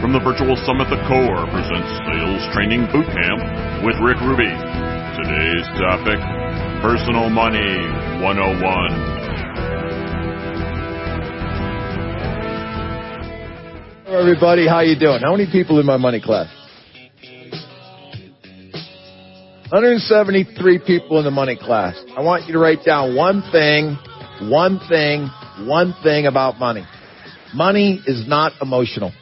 from the virtual summit, the core presents Sales Training Bootcamp with Rick Ruby. Today's topic, Personal Money 101. Hello everybody, how you doing? How many people in my money class? 173 people in the money class. I want you to write down one thing, one thing, one thing about money. Money is not emotional.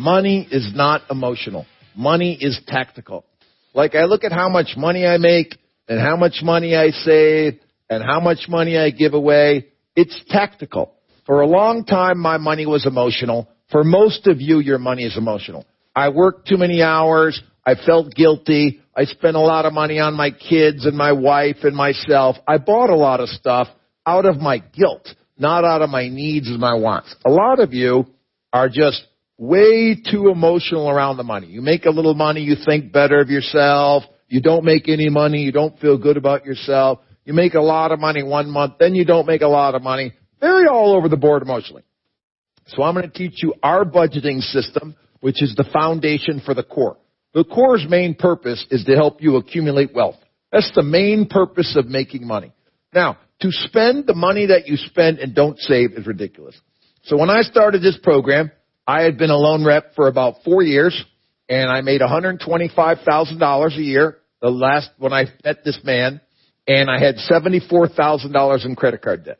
Money is not emotional. Money is tactical. Like I look at how much money I make and how much money I save and how much money I give away. It's tactical. For a long time, my money was emotional. For most of you, your money is emotional. I worked too many hours. I felt guilty. I spent a lot of money on my kids and my wife and myself. I bought a lot of stuff out of my guilt, not out of my needs and my wants. A lot of you are just way too emotional around the money. You make a little money, you think better of yourself. You don't make any money, you don't feel good about yourself. You make a lot of money one month, then you don't make a lot of money. Very all over the board emotionally. So I'm going to teach you our budgeting system, which is the foundation for the core. The core's main purpose is to help you accumulate wealth. That's the main purpose of making money. Now, to spend the money that you spend and don't save is ridiculous. So when I started this program, I had been a loan rep for about four years, and I made $125,000 a year. The last when I met this man, and I had $74,000 in credit card debt.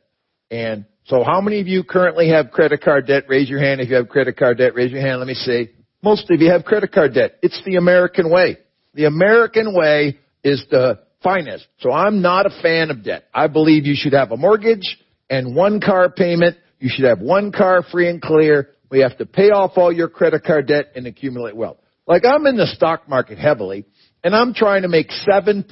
And so, how many of you currently have credit card debt? Raise your hand if you have credit card debt. Raise your hand. Let me see. Most of you have credit card debt. It's the American way. The American way is the finance. So I'm not a fan of debt. I believe you should have a mortgage and one car payment. You should have one car free and clear. We have to pay off all your credit card debt and accumulate wealth. Like I'm in the stock market heavily and I'm trying to make 7%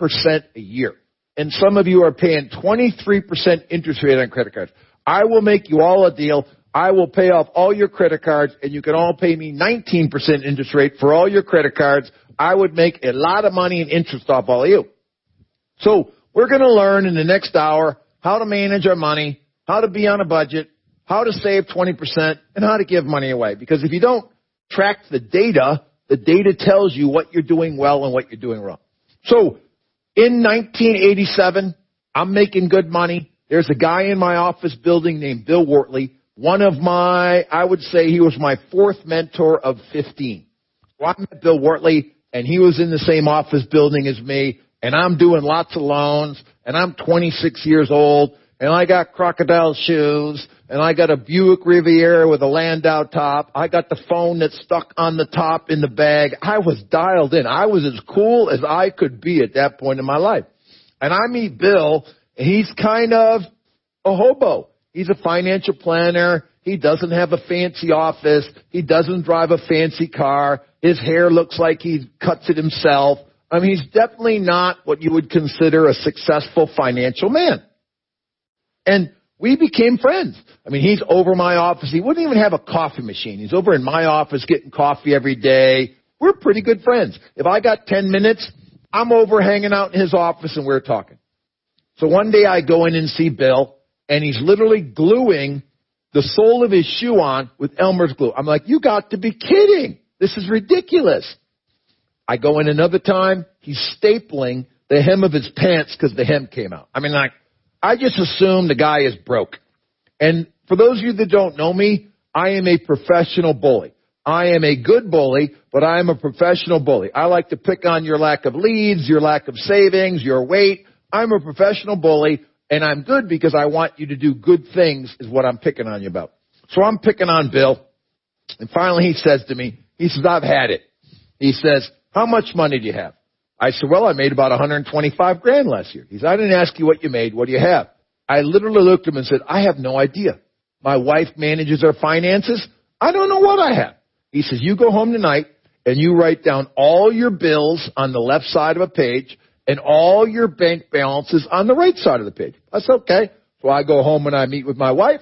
a year. And some of you are paying 23% interest rate on credit cards. I will make you all a deal. I will pay off all your credit cards and you can all pay me 19% interest rate for all your credit cards. I would make a lot of money in interest off all of you. So we're going to learn in the next hour how to manage our money, how to be on a budget, how to save 20%, and how to give money away. Because if you don't track the data, the data tells you what you're doing well and what you're doing wrong. So in 1987, I'm making good money. There's a guy in my office building named Bill Wortley. One of my, I would say he was my fourth mentor of 15. So I met Bill Wortley and he was in the same office building as me and I'm doing lots of loans and I'm 26 years old and I got crocodile shoes and I got a Buick Riviera with a Landau top. I got the phone that's stuck on the top in the bag. I was dialed in. I was as cool as I could be at that point in my life. And I meet Bill and he's kind of a hobo. He's a financial planner. He doesn't have a fancy office. He doesn't drive a fancy car. His hair looks like he cuts it himself. I mean, he's definitely not what you would consider a successful financial man. And we became friends. I mean, he's over my office. He wouldn't even have a coffee machine. He's over in my office getting coffee every day. We're pretty good friends. If I got 10 minutes, I'm over hanging out in his office and we're talking. So one day I go in and see Bill and he's literally gluing the sole of his shoe on with Elmer's glue. I'm like, you got to be kidding. This is ridiculous. I go in another time, he's stapling the hem of his pants because the hem came out. I mean, like, I just assume the guy is broke. And for those of you that don't know me, I am a professional bully. I am a good bully, but I am a professional bully. I like to pick on your lack of leads, your lack of savings, your weight. I'm a professional bully, and I'm good because I want you to do good things is what I'm picking on you about. So I'm picking on Bill, and finally he says to me, he says, I've had it. He says, how much money do you have? I said, well, I made about 125 grand last year. He said, I didn't ask you what you made. What do you have? I literally looked at him and said, I have no idea. My wife manages our finances. I don't know what I have. He says, you go home tonight and you write down all your bills on the left side of a page and all your bank balances on the right side of the page. I said, okay. So I go home and I meet with my wife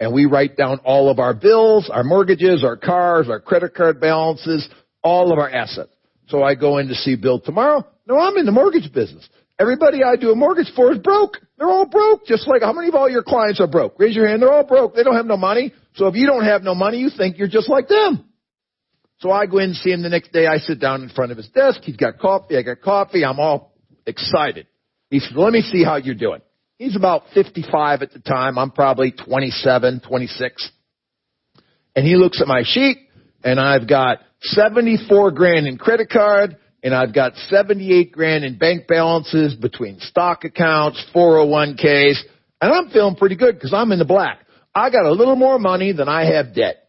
and we write down all of our bills, our mortgages, our cars, our credit card balances, all of our assets. So I go in to see Bill tomorrow. No, I'm in the mortgage business. Everybody I do a mortgage for is broke. They're all broke. Just like how many of all your clients are broke? Raise your hand. They're all broke. They don't have no money. So if you don't have no money, you think you're just like them. So I go in and see him the next day. I sit down in front of his desk. He's got coffee. I got coffee. I'm all excited. He says, let me see how you're doing. He's about 55 at the time. I'm probably 27, 26. And he looks at my sheet and I've got 74 grand in credit card and I've got 78 grand in bank balances between stock accounts, 401ks, and I'm feeling pretty good because I'm in the black. I got a little more money than I have debt.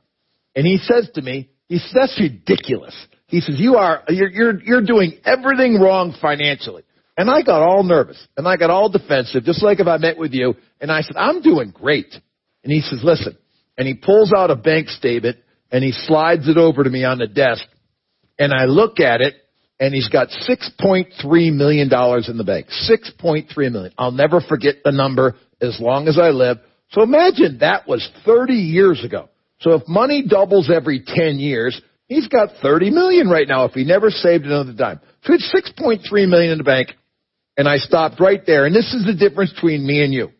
And he says to me, he says, that's ridiculous. He says, you are, you're, you're, you're doing everything wrong financially. And I got all nervous and I got all defensive, just like if I met with you. And I said, I'm doing great. And he says, listen. And he pulls out a bank statement and he slides it over to me on the desk. And I look at it and he's got $6.3 million in the bank. 6.3 million. I'll never forget the number as long as I live. So imagine that was 30 years ago. So if money doubles every 10 years, he's got 30 million right now if he never saved another dime. So it's 6.3 million in the bank. And I stopped right there. And this is the difference between me and you.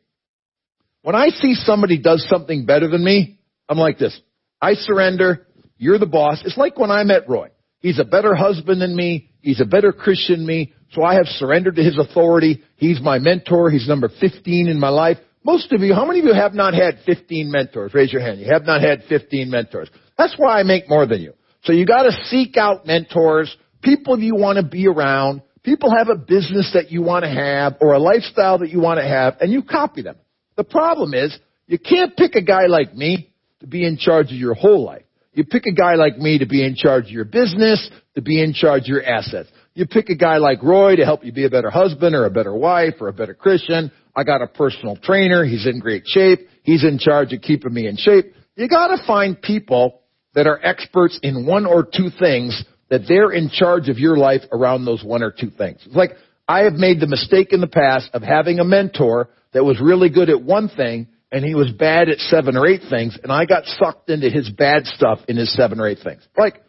When I see somebody does something better than me, I'm like this. I surrender. You're the boss. It's like when I met Roy. He's a better husband than me. He's a better Christian than me. So I have surrendered to his authority. He's my mentor. He's number 15 in my life. Most of you, how many of you have not had 15 mentors? Raise your hand. You have not had 15 mentors. That's why I make more than you. So you gotta seek out mentors, people you want to be around, people have a business that you want to have or a lifestyle that you want to have, and you copy them. The problem is, you can't pick a guy like me to be in charge of your whole life. You pick a guy like me to be in charge of your business, to be in charge of your assets. You pick a guy like Roy to help you be a better husband or a better wife or a better Christian. I got a personal trainer. He's in great shape. He's in charge of keeping me in shape. You gotta find people that are experts in one or two things that they're in charge of your life around those one or two things. It's like I have made the mistake in the past of having a mentor that was really good at one thing and he was bad at seven or eight things and I got sucked into his bad stuff in his seven or eight things. Like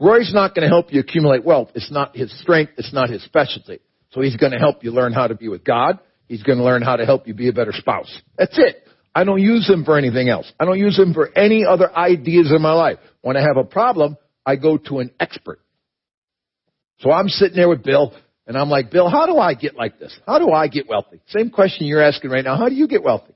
Roy's not going to help you accumulate wealth. It's not his strength. It's not his specialty. So he's going to help you learn how to be with God. He's going to learn how to help you be a better spouse. That's it. I don't use him for anything else. I don't use him for any other ideas in my life. When I have a problem, I go to an expert. So I'm sitting there with Bill and I'm like, Bill, how do I get like this? How do I get wealthy? Same question you're asking right now. How do you get wealthy?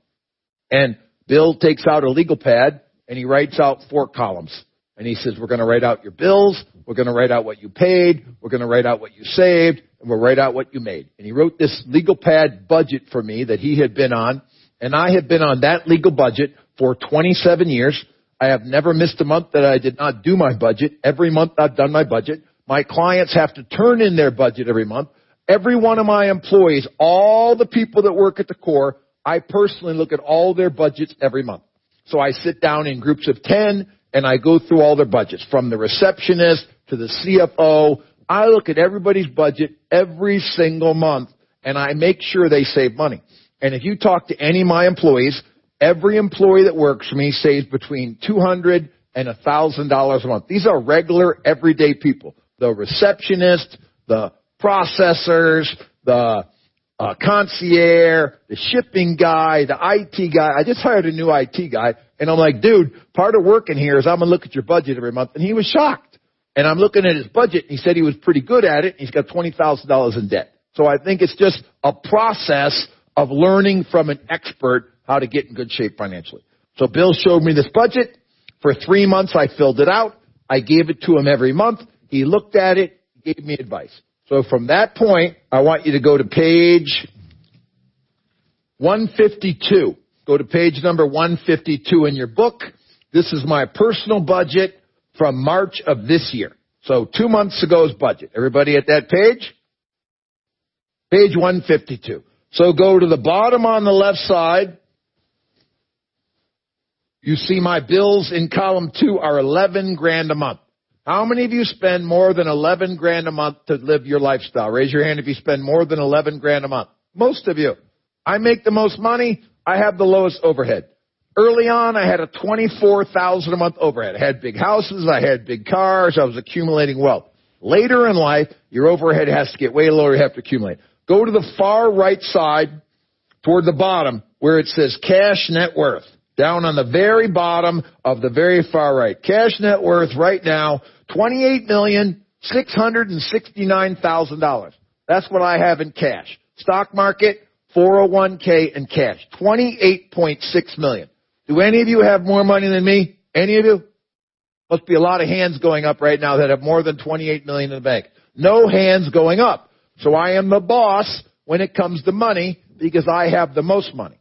And Bill takes out a legal pad and he writes out four columns. And he says, we're going to write out your bills. We're going to write out what you paid. We're going to write out what you saved. And we'll write out what you made. And he wrote this legal pad budget for me that he had been on. And I have been on that legal budget for 27 years. I have never missed a month that I did not do my budget. Every month I've done my budget. My clients have to turn in their budget every month. Every one of my employees, all the people that work at the core, I personally look at all their budgets every month. So I sit down in groups of 10 and I go through all their budgets from the receptionist to the CFO. I look at everybody's budget every single month and I make sure they save money. And if you talk to any of my employees, every employee that works for me saves between 200 and $1,000 a month. These are regular, everyday people. The receptionist, the processors, the uh, concierge, the shipping guy, the IT guy. I just hired a new IT guy, and I'm like, dude, part of working here is I'm gonna look at your budget every month. And he was shocked. And I'm looking at his budget, and he said he was pretty good at it. And he's got twenty thousand dollars in debt. So I think it's just a process of learning from an expert how to get in good shape financially. So Bill showed me this budget. For three months, I filled it out. I gave it to him every month. He looked at it, gave me advice. So from that point, I want you to go to page 152. Go to page number 152 in your book. This is my personal budget from March of this year. So two months ago's budget. Everybody at that page? Page 152. So go to the bottom on the left side. You see my bills in column two are 11 grand a month. How many of you spend more than 11 grand a month to live your lifestyle? Raise your hand if you spend more than 11 grand a month. Most of you. I make the most money. I have the lowest overhead. Early on, I had a 24,000 a month overhead. I had big houses. I had big cars. I was accumulating wealth. Later in life, your overhead has to get way lower. You have to accumulate. Go to the far right side toward the bottom where it says cash net worth. Down on the very bottom of the very far right. Cash net worth right now, $28,669,000. That's what I have in cash. Stock market, 401k and cash. 28.6 million. Do any of you have more money than me? Any of you? Must be a lot of hands going up right now that have more than 28 million in the bank. No hands going up. So I am the boss when it comes to money because I have the most money.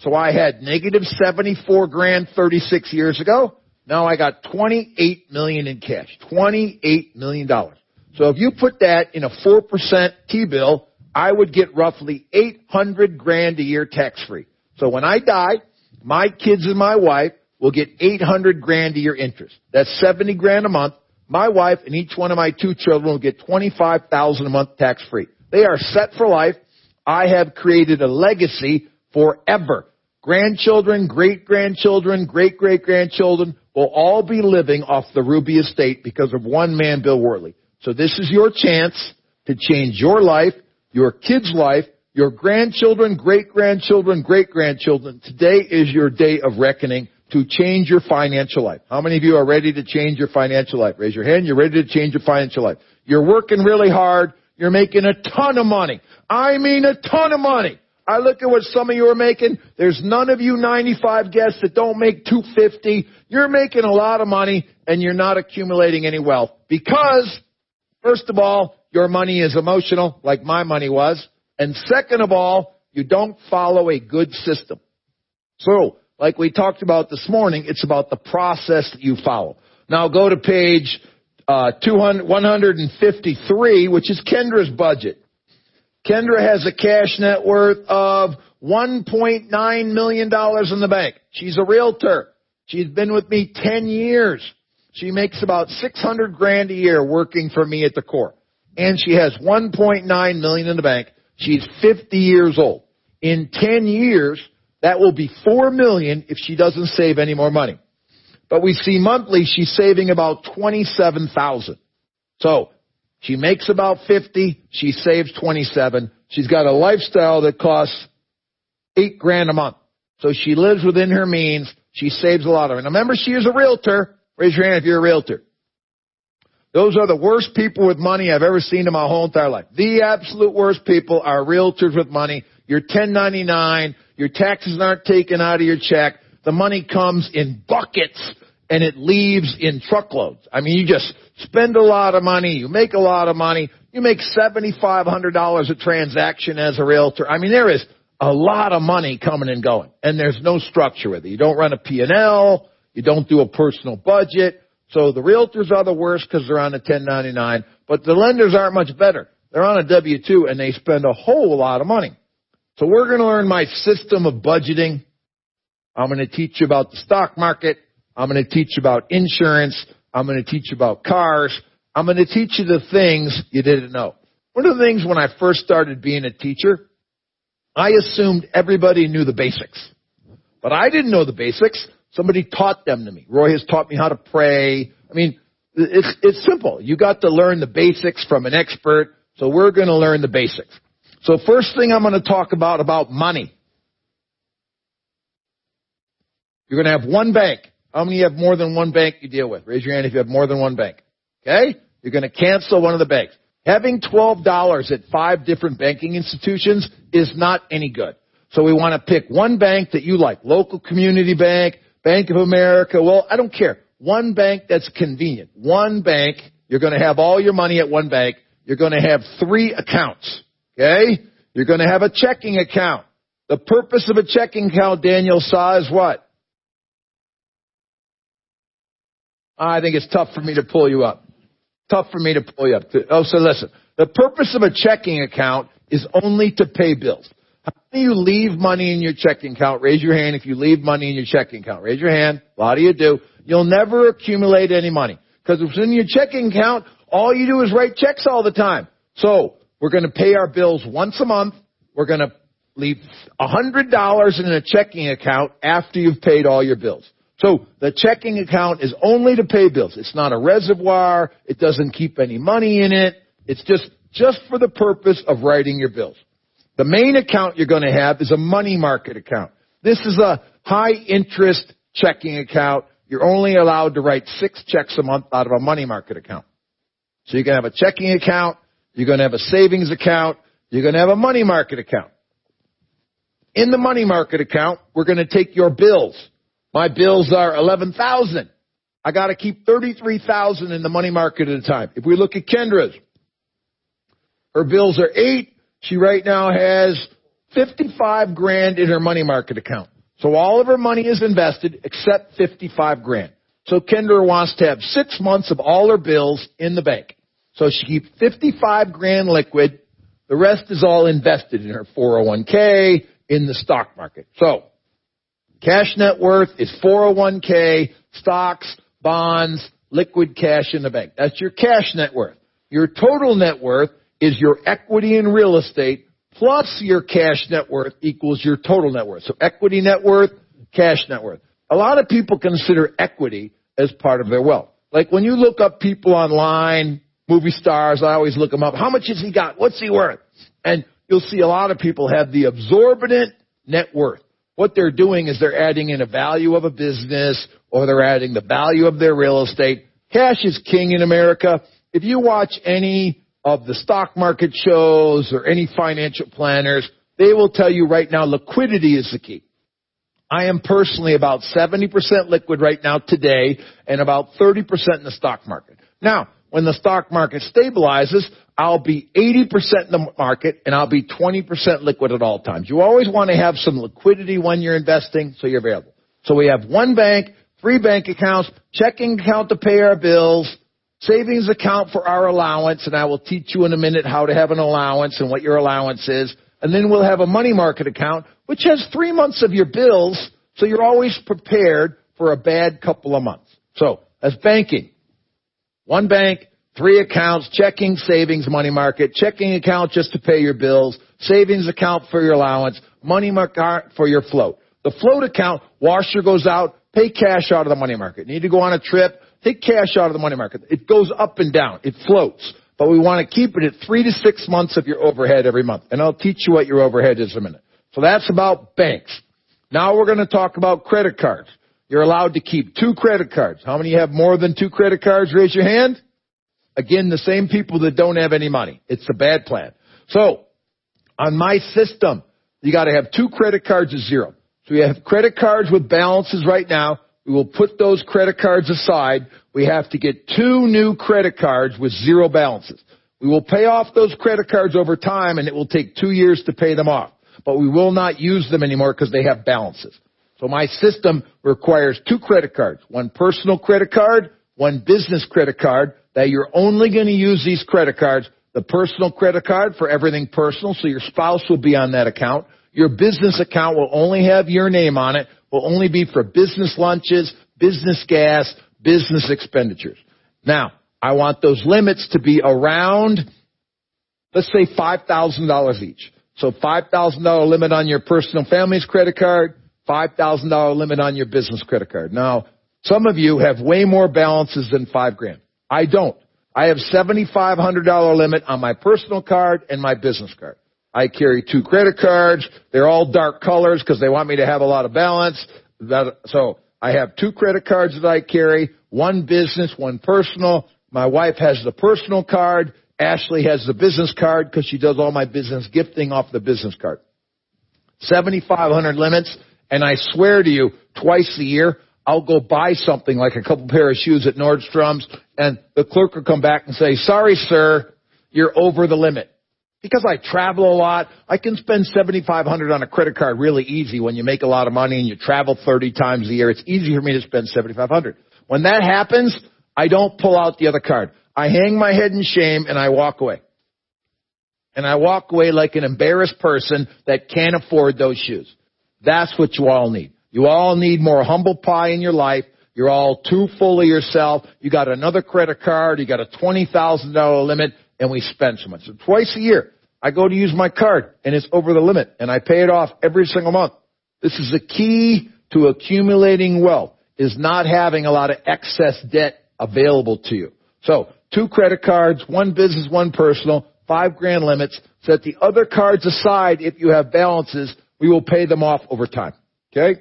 So I had negative 74 grand 36 years ago. Now I got 28 million in cash. 28 million dollars. So if you put that in a 4% T-bill, I would get roughly 800 grand a year tax free. So when I die, my kids and my wife will get 800 grand a year interest. That's 70 grand a month. My wife and each one of my two children will get 25,000 a month tax free. They are set for life. I have created a legacy forever. Grandchildren, great grandchildren, great great grandchildren will all be living off the Ruby estate because of one man, Bill Worley. So this is your chance to change your life, your kid's life, your grandchildren, great grandchildren, great grandchildren. Today is your day of reckoning to change your financial life. How many of you are ready to change your financial life? Raise your hand. You're ready to change your financial life. You're working really hard. You're making a ton of money. I mean a ton of money. I look at what some of you are making. There's none of you 95 guests that don't make 250. You're making a lot of money and you're not accumulating any wealth because, first of all, your money is emotional like my money was. And second of all, you don't follow a good system. So, like we talked about this morning, it's about the process that you follow. Now go to page uh, 200, 153, which is Kendra's budget. Kendra has a cash net worth of $1.9 million in the bank. She's a realtor. She's been with me 10 years. She makes about 600 grand a year working for me at the core. And she has 1.9 million in the bank. She's 50 years old. In 10 years, that will be 4 million if she doesn't save any more money. But we see monthly she's saving about 27,000. So she makes about 50. She saves 27. She's got a lifestyle that costs eight grand a month. So she lives within her means. She saves a lot of it. Now remember, she is a realtor. Raise your hand if you're a realtor. Those are the worst people with money I've ever seen in my whole entire life. The absolute worst people are realtors with money. You're 1099. Your taxes aren't taken out of your check. The money comes in buckets and it leaves in truckloads. I mean, you just spend a lot of money, you make a lot of money, you make $7,500 a transaction as a realtor. I mean, there is a lot of money coming and going, and there's no structure with it. You don't run a P&L, you don't do a personal budget. So the realtors are the worst because they're on a 1099, but the lenders aren't much better. They're on a W-2 and they spend a whole lot of money. So we're going to learn my system of budgeting. I'm going to teach you about the stock market. I'm going to teach you about insurance. I'm going to teach you about cars. I'm going to teach you the things you didn't know. One of the things when I first started being a teacher, I assumed everybody knew the basics. But I didn't know the basics. Somebody taught them to me. Roy has taught me how to pray. I mean, it's, it's simple. You got to learn the basics from an expert. So we're going to learn the basics. So first thing I'm going to talk about, about money. You're going to have one bank. How many have more than one bank you deal with? Raise your hand if you have more than one bank. Okay? You're going to cancel one of the banks. Having $12 at five different banking institutions is not any good. So we want to pick one bank that you like. Local community bank, Bank of America. Well, I don't care. One bank that's convenient. One bank. You're going to have all your money at one bank. You're going to have three accounts. Okay? You're going to have a checking account. The purpose of a checking account, Daniel saw, is what? I think it's tough for me to pull you up. Tough for me to pull you up. To. Oh, so listen. The purpose of a checking account is only to pay bills. How do you leave money in your checking account? Raise your hand if you leave money in your checking account. Raise your hand. A lot of you do. You'll never accumulate any money. Because if it's in your checking account, all you do is write checks all the time. So, we're going to pay our bills once a month. We're going to leave $100 in a checking account after you've paid all your bills. So the checking account is only to pay bills. It's not a reservoir. It doesn't keep any money in it. It's just, just for the purpose of writing your bills. The main account you're going to have is a money market account. This is a high interest checking account. You're only allowed to write six checks a month out of a money market account. So you're going to have a checking account, you're going to have a savings account, you're going to have a money market account. In the money market account, we're going to take your bills. My bills are 11,000. I got to keep 33,000 in the money market at a time. If we look at Kendra's, her bills are eight. She right now has 55 grand in her money market account. So all of her money is invested except 55 grand. So Kendra wants to have six months of all her bills in the bank. So she keeps 55 grand liquid. The rest is all invested in her 401k, in the stock market. So, cash net worth is 401k, stocks, bonds, liquid cash in the bank. That's your cash net worth. Your total net worth is your equity in real estate plus your cash net worth equals your total net worth. So equity net worth, cash net worth. A lot of people consider equity as part of their wealth. Like when you look up people online, movie stars, I always look them up. How much has he got? What's he worth? And you'll see a lot of people have the absorbent net worth. What they're doing is they're adding in a value of a business or they're adding the value of their real estate. Cash is king in America. If you watch any of the stock market shows or any financial planners, they will tell you right now liquidity is the key. I am personally about 70% liquid right now today and about 30% in the stock market. Now, when the stock market stabilizes, I'll be 80% in the market and I'll be 20% liquid at all times. You always want to have some liquidity when you're investing so you're available. So we have one bank, three bank accounts, checking account to pay our bills, savings account for our allowance, and I will teach you in a minute how to have an allowance and what your allowance is. And then we'll have a money market account, which has three months of your bills, so you're always prepared for a bad couple of months. So, that's banking. One bank, three accounts, checking, savings, money market, checking account just to pay your bills, savings account for your allowance, money market for your float. The float account, washer goes out, pay cash out of the money market. Need to go on a trip, take cash out of the money market. It goes up and down. It floats. But we want to keep it at three to six months of your overhead every month. And I'll teach you what your overhead is in a minute. So that's about banks. Now we're going to talk about credit cards. You're allowed to keep two credit cards. How many have more than two credit cards? Raise your hand. Again, the same people that don't have any money. It's a bad plan. So, on my system, you gotta have two credit cards of zero. So we have credit cards with balances right now. We will put those credit cards aside. We have to get two new credit cards with zero balances. We will pay off those credit cards over time and it will take two years to pay them off. But we will not use them anymore because they have balances. So my system requires two credit cards. One personal credit card, one business credit card that you're only going to use these credit cards. The personal credit card for everything personal, so your spouse will be on that account. Your business account will only have your name on it, will only be for business lunches, business gas, business expenditures. Now, I want those limits to be around, let's say $5,000 each. So $5,000 limit on your personal family's credit card, $5,000 limit on your business credit card. Now, some of you have way more balances than five grand. I don't. I have $7,500 limit on my personal card and my business card. I carry two credit cards. They're all dark colors because they want me to have a lot of balance. So I have two credit cards that I carry, one business, one personal. My wife has the personal card. Ashley has the business card because she does all my business gifting off the business card. 7,500 limits. And I swear to you, twice a year, I'll go buy something like a couple pair of shoes at Nordstrom's and the clerk will come back and say, sorry sir, you're over the limit. Because I travel a lot, I can spend 7500 on a credit card really easy when you make a lot of money and you travel 30 times a year. It's easy for me to spend 7500 When that happens, I don't pull out the other card. I hang my head in shame and I walk away. And I walk away like an embarrassed person that can't afford those shoes. That's what you all need. You all need more humble pie in your life. You're all too full of yourself. You got another credit card. You got a $20,000 limit and we spend so much. So twice a year, I go to use my card and it's over the limit and I pay it off every single month. This is the key to accumulating wealth is not having a lot of excess debt available to you. So two credit cards, one business, one personal, five grand limits. Set the other cards aside if you have balances we will pay them off over time. Okay?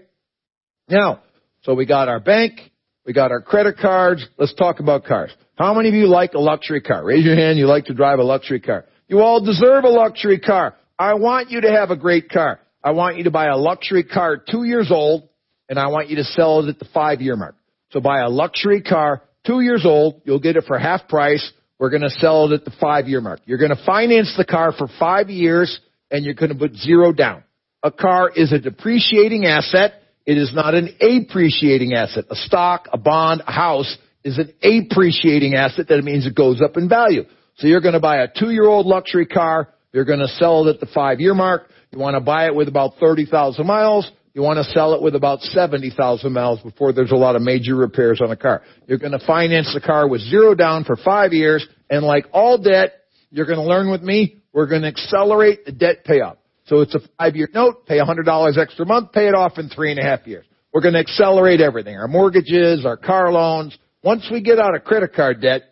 Now, so we got our bank, we got our credit cards, let's talk about cars. How many of you like a luxury car? Raise your hand, you like to drive a luxury car. You all deserve a luxury car. I want you to have a great car. I want you to buy a luxury car two years old, and I want you to sell it at the five year mark. So buy a luxury car, two years old, you'll get it for half price, we're gonna sell it at the five year mark. You're gonna finance the car for five years, and you're gonna put zero down. A car is a depreciating asset, it is not an appreciating asset. A stock, a bond, a house is an appreciating asset. That means it goes up in value. So you're going to buy a two-year-old luxury car. You're going to sell it at the five-year mark. You want to buy it with about 30,000 miles. You want to sell it with about 70,000 miles before there's a lot of major repairs on the car. You're going to finance the car with zero down for five years. And like all debt, you're going to learn with me, we're going to accelerate the debt payoff. So it's a five-year note, pay $100 extra month, pay it off in three and a half years. We're going to accelerate everything. Our mortgages, our car loans. Once we get out of credit card debt,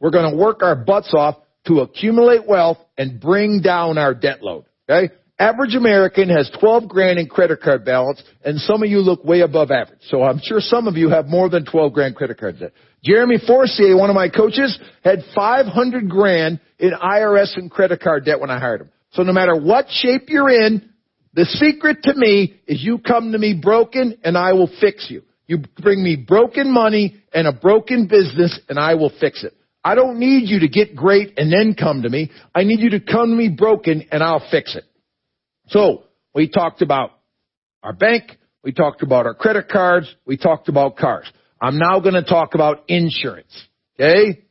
we're going to work our butts off to accumulate wealth and bring down our debt load. Okay? Average American has 12 grand in credit card balance, and some of you look way above average. So I'm sure some of you have more than 12 grand credit card debt. Jeremy Forcier, one of my coaches, had 500 grand in IRS and credit card debt when I hired him. So no matter what shape you're in, the secret to me is you come to me broken and I will fix you. You bring me broken money and a broken business and I will fix it. I don't need you to get great and then come to me. I need you to come to me broken and I'll fix it. So, we talked about our bank, we talked about our credit cards, we talked about cars. I'm now going to talk about insurance. Okay?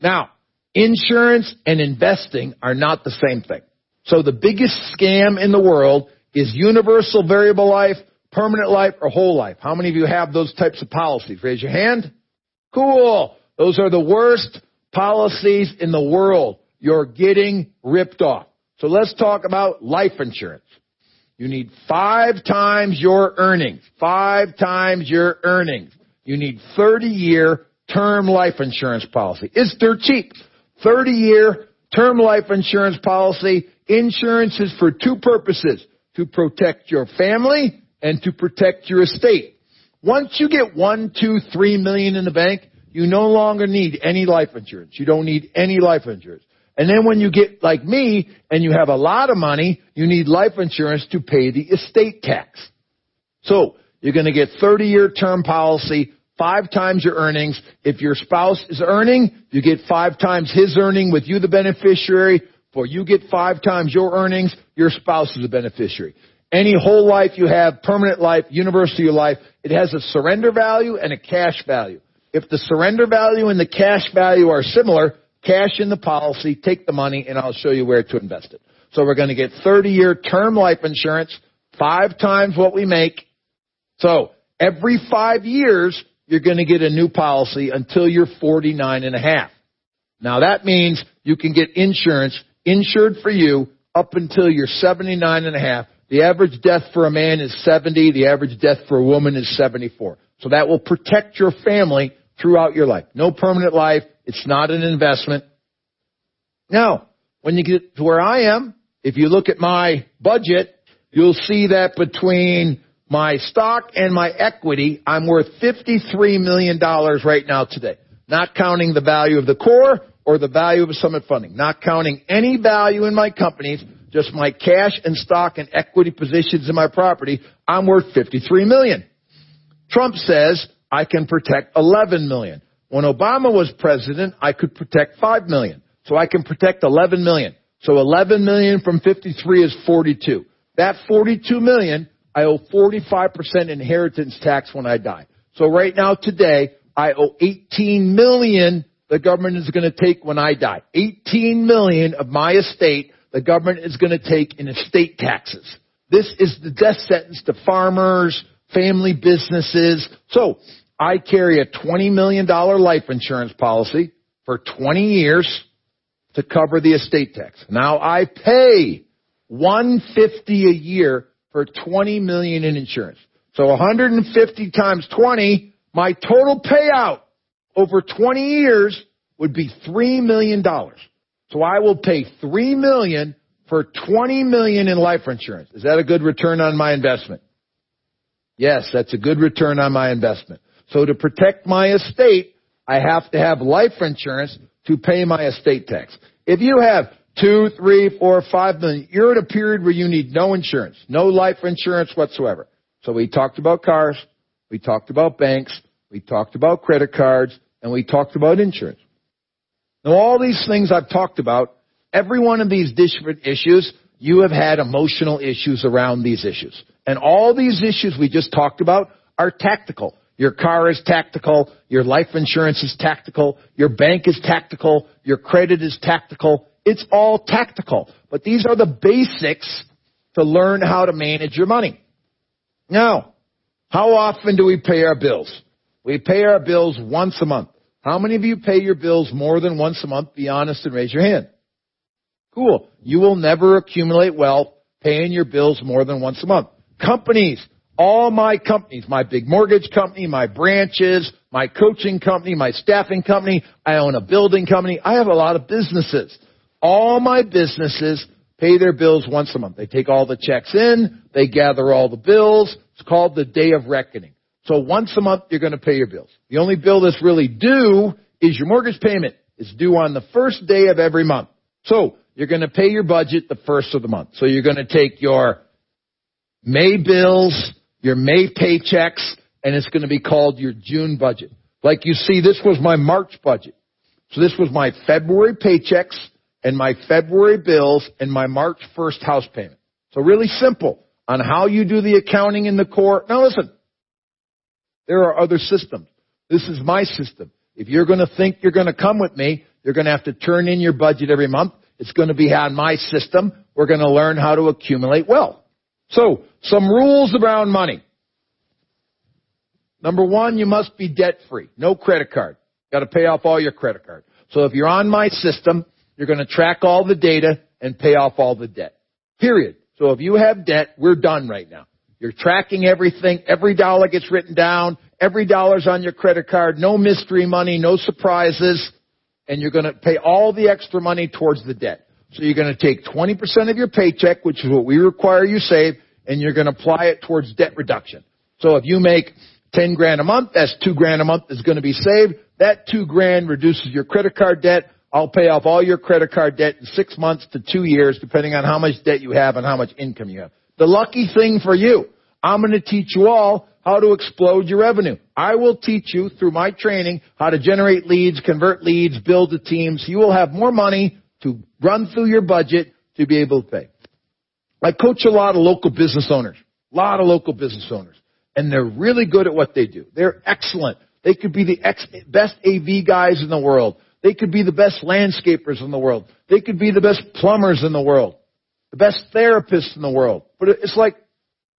Now, insurance and investing are not the same thing. So the biggest scam in the world is universal variable life, permanent life, or whole life. How many of you have those types of policies? Raise your hand. Cool. Those are the worst policies in the world. You're getting ripped off. So let's talk about life insurance. You need five times your earnings. Five times your earnings. You need 30 year term life insurance policy. It's dirt cheap. 30 year term life insurance policy Insurance is for two purposes. To protect your family and to protect your estate. Once you get one, two, three million in the bank, you no longer need any life insurance. You don't need any life insurance. And then when you get like me and you have a lot of money, you need life insurance to pay the estate tax. So, you're gonna get 30 year term policy, five times your earnings. If your spouse is earning, you get five times his earning with you the beneficiary. For you get five times your earnings, your spouse is a beneficiary. Any whole life you have, permanent life, universal life, it has a surrender value and a cash value. If the surrender value and the cash value are similar, cash in the policy, take the money, and I'll show you where to invest it. So we're going to get 30 year term life insurance, five times what we make. So every five years, you're going to get a new policy until you're 49 and a half. Now that means you can get insurance insured for you up until you're 79 and a half. The average death for a man is 70. The average death for a woman is 74. So that will protect your family throughout your life. No permanent life. It's not an investment. Now, when you get to where I am, if you look at my budget, you'll see that between my stock and my equity, I'm worth $53 million right now today. Not counting the value of the core or the value of Summit Funding, not counting any value in my companies, just my cash and stock and equity positions in my property, I'm worth 53 million. Trump says I can protect 11 million. When Obama was president, I could protect 5 million. So I can protect 11 million. So 11 million from 53 is 42. That 42 million, I owe 45% inheritance tax when I die. So right now today, I owe 18 million the government is going to take when I die. 18 million of my estate the government is going to take in estate taxes. This is the death sentence to farmers, family businesses. So, I carry a $20 million life insurance policy for 20 years to cover the estate tax. Now I pay 150 a year for 20 million in insurance. So 150 times 20, my total payout over 20 years would be $3 million. So I will pay 3 million for 20 million in life insurance. Is that a good return on my investment? Yes, that's a good return on my investment. So to protect my estate, I have to have life insurance to pay my estate tax. If you have two, three, four, five million, you're in a period where you need no insurance, no life insurance whatsoever. So we talked about cars, we talked about banks, we talked about credit cards, and we talked about insurance. Now all these things I've talked about, every one of these different issues, you have had emotional issues around these issues. And all these issues we just talked about are tactical. Your car is tactical. Your life insurance is tactical. Your bank is tactical. Your credit is tactical. It's all tactical. But these are the basics to learn how to manage your money. Now, how often do we pay our bills? We pay our bills once a month. How many of you pay your bills more than once a month? Be honest and raise your hand. Cool. You will never accumulate wealth paying your bills more than once a month. Companies, all my companies, my big mortgage company, my branches, my coaching company, my staffing company, I own a building company. I have a lot of businesses. All my businesses pay their bills once a month. They take all the checks in, they gather all the bills. It's called the day of reckoning. So once a month you're going to pay your bills. The only bill that's really due is your mortgage payment. It's due on the first day of every month. So you're going to pay your budget the first of the month. So you're going to take your May bills, your May paychecks, and it's going to be called your June budget. Like you see, this was my March budget. So this was my February paychecks and my February bills and my March 1st house payment. So really simple on how you do the accounting in the core. Now listen, there are other systems. This is my system. If you're going to think you're going to come with me, you're going to have to turn in your budget every month. It's going to be on my system. We're going to learn how to accumulate wealth. So, some rules around money. Number one, you must be debt free. No credit card. Got to pay off all your credit card. So if you're on my system, you're going to track all the data and pay off all the debt. Period. So if you have debt, we're done right now. You're tracking everything. Every dollar gets written down. Every dollar's on your credit card. No mystery money. No surprises. And you're going to pay all the extra money towards the debt. So you're going to take 20% of your paycheck, which is what we require you save, and you're going to apply it towards debt reduction. So if you make 10 grand a month, that's 2 grand a month is going to be saved. That 2 grand reduces your credit card debt. I'll pay off all your credit card debt in 6 months to 2 years depending on how much debt you have and how much income you have. The lucky thing for you, I'm going to teach you all how to explode your revenue. I will teach you through my training how to generate leads, convert leads, build the teams. you will have more money to run through your budget to be able to pay. I coach a lot of local business owners, a lot of local business owners, and they're really good at what they do. They're excellent. They could be the ex- best AV guys in the world. They could be the best landscapers in the world. They could be the best plumbers in the world, the best therapists in the world. But it's like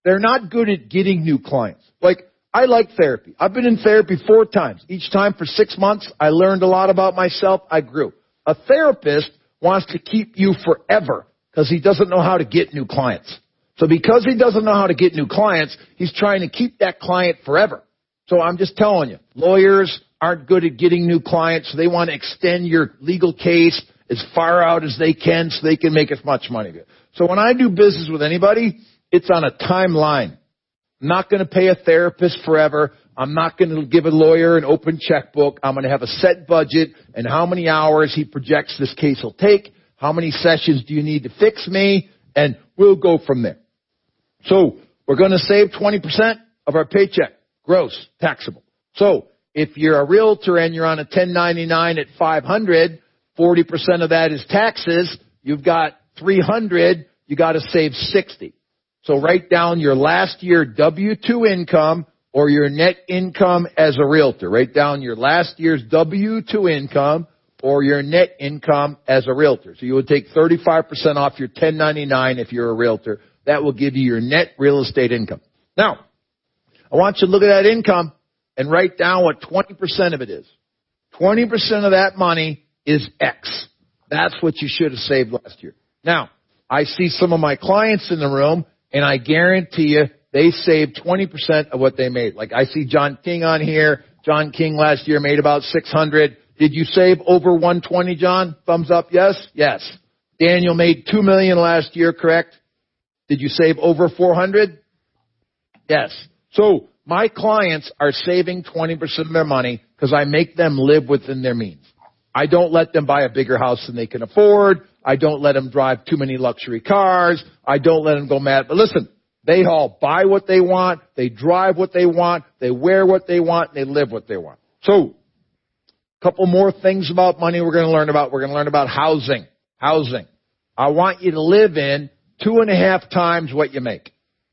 they're not good at getting new clients. Like I like therapy. I've been in therapy four times. Each time for six months, I learned a lot about myself. I grew. A therapist wants to keep you forever because he doesn't know how to get new clients. So because he doesn't know how to get new clients, he's trying to keep that client forever. So I'm just telling you, lawyers aren't good at getting new clients, so they want to extend your legal case as far out as they can so they can make as much money. So when I do business with anybody, it's on a timeline. I'm not going to pay a therapist forever. I'm not going to give a lawyer an open checkbook. I'm going to have a set budget and how many hours he projects this case will take. How many sessions do you need to fix me? And we'll go from there. So we're going to save 20% of our paycheck, gross, taxable. So if you're a realtor and you're on a 1099 at 500, 40% of that is taxes. You've got 300. You got to save 60. So write down your last year W-2 income or your net income as a realtor. Write down your last year's W-2 income or your net income as a realtor. So you would take 35% off your 1099 if you're a realtor. That will give you your net real estate income. Now, I want you to look at that income and write down what 20% of it is. 20% of that money is X. That's what you should have saved last year. Now, I see some of my clients in the room and I guarantee you they saved 20% of what they made. Like I see John King on here. John King last year made about 600. Did you save over 120, John? Thumbs up, yes? Yes. Daniel made 2 million last year, correct? Did you save over 400? Yes. So my clients are saving 20% of their money because I make them live within their means. I don't let them buy a bigger house than they can afford. I don't let them drive too many luxury cars. I don't let them go mad. But listen, they all buy what they want, they drive what they want, they wear what they want, they live what they want. So, a couple more things about money we're going to learn about. We're going to learn about housing. Housing. I want you to live in two and a half times what you make.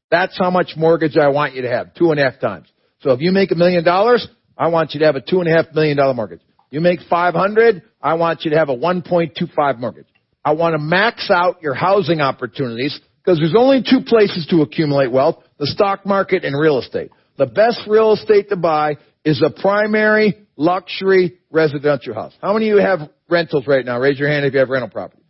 That's how much mortgage I want you to have. Two and a half times. So if you make a million dollars, I want you to have a two and a half million dollar mortgage. You make 500, I want you to have a 1.25 mortgage. I want to max out your housing opportunities because there's only two places to accumulate wealth, the stock market and real estate. The best real estate to buy is a primary luxury residential house. How many of you have rentals right now? Raise your hand if you have rental property.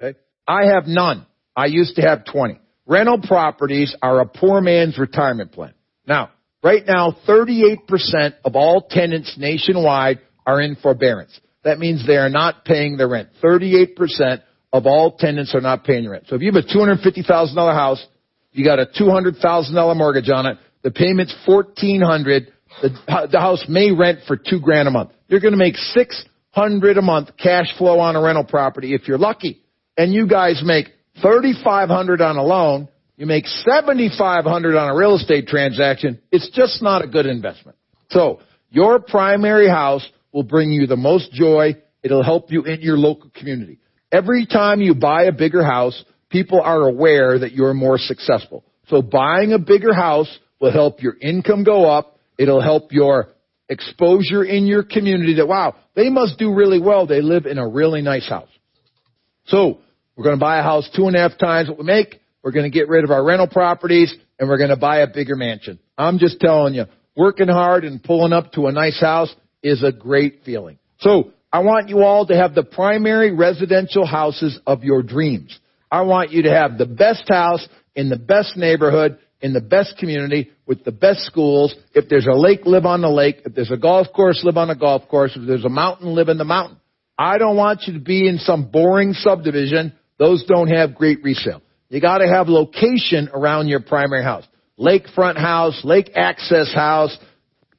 Okay. I have none. I used to have 20. Rental properties are a poor man's retirement plan. Now, right now, 38% of all tenants nationwide are in forbearance. That means they are not paying their rent. 38% of all tenants are not paying rent. So if you have a $250,000 house, you got a $200,000 mortgage on it, the payment's 1400 the, the house may rent for two grand a month. You're going to make 600 a month cash flow on a rental property if you're lucky. And you guys make 3500 on a loan, you make 7500 on a real estate transaction. It's just not a good investment. So, your primary house will bring you the most joy. It'll help you in your local community. Every time you buy a bigger house, people are aware that you're more successful. So buying a bigger house will help your income go up. It'll help your exposure in your community that, wow, they must do really well. They live in a really nice house. So we're going to buy a house two and a half times what we make. We're going to get rid of our rental properties and we're going to buy a bigger mansion. I'm just telling you, working hard and pulling up to a nice house is a great feeling. So I want you all to have the primary residential houses of your dreams. I want you to have the best house in the best neighborhood, in the best community, with the best schools. If there's a lake, live on the lake. If there's a golf course, live on a golf course. If there's a mountain, live in the mountain. I don't want you to be in some boring subdivision. Those don't have great resale. You gotta have location around your primary house. Lakefront house, lake access house,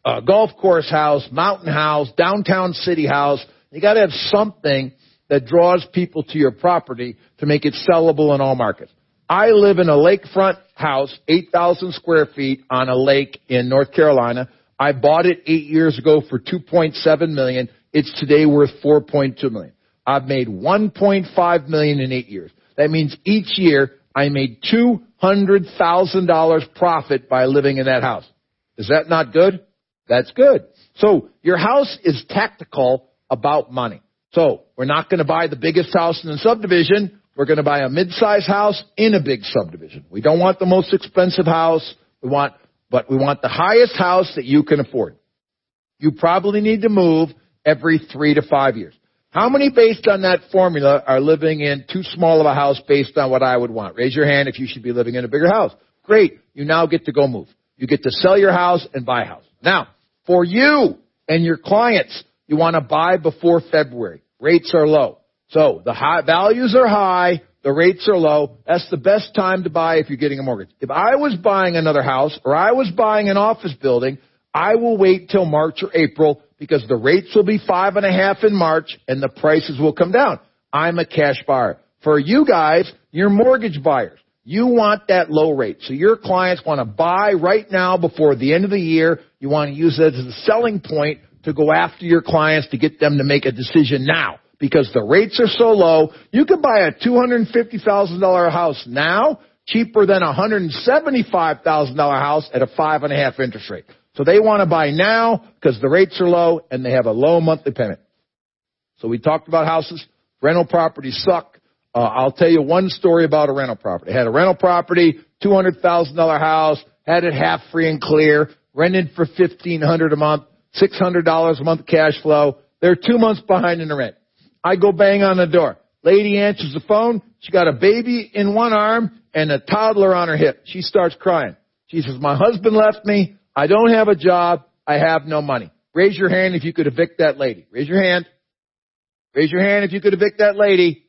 uh, golf course house, mountain house, downtown city house, you got to have something that draws people to your property to make it sellable in all markets. I live in a lakefront house, 8,000 square feet on a lake in North Carolina. I bought it eight years ago for 2.7 million. It's today worth 4.2 million. I've made 1.5 million in eight years. That means each year I made $200,000 profit by living in that house. Is that not good? That's good. So your house is tactical about money. So we're not going to buy the biggest house in the subdivision. We're going to buy a mid-sized house in a big subdivision. We don't want the most expensive house. We want, but we want the highest house that you can afford. You probably need to move every three to five years. How many based on that formula are living in too small of a house based on what I would want? Raise your hand if you should be living in a bigger house. Great. You now get to go move. You get to sell your house and buy a house. Now, for you and your clients, you want to buy before February. Rates are low. So the high, values are high, the rates are low. That's the best time to buy if you're getting a mortgage. If I was buying another house or I was buying an office building, I will wait till March or April because the rates will be five and a half in March and the prices will come down. I'm a cash buyer. For you guys, you're mortgage buyers. You want that low rate. So your clients want to buy right now before the end of the year. You want to use that as a selling point to go after your clients to get them to make a decision now because the rates are so low. You can buy a $250,000 house now cheaper than a $175,000 house at a five and a half interest rate. So they want to buy now because the rates are low and they have a low monthly payment. So we talked about houses. Rental properties suck. Uh, I'll tell you one story about a rental property. I had a rental property, $200,000 house, had it half free and clear, rented for 1500 a month. $600 a month cash flow. They're two months behind in the rent. I go bang on the door. Lady answers the phone. She got a baby in one arm and a toddler on her hip. She starts crying. She says, my husband left me. I don't have a job. I have no money. Raise your hand if you could evict that lady. Raise your hand. Raise your hand if you could evict that lady.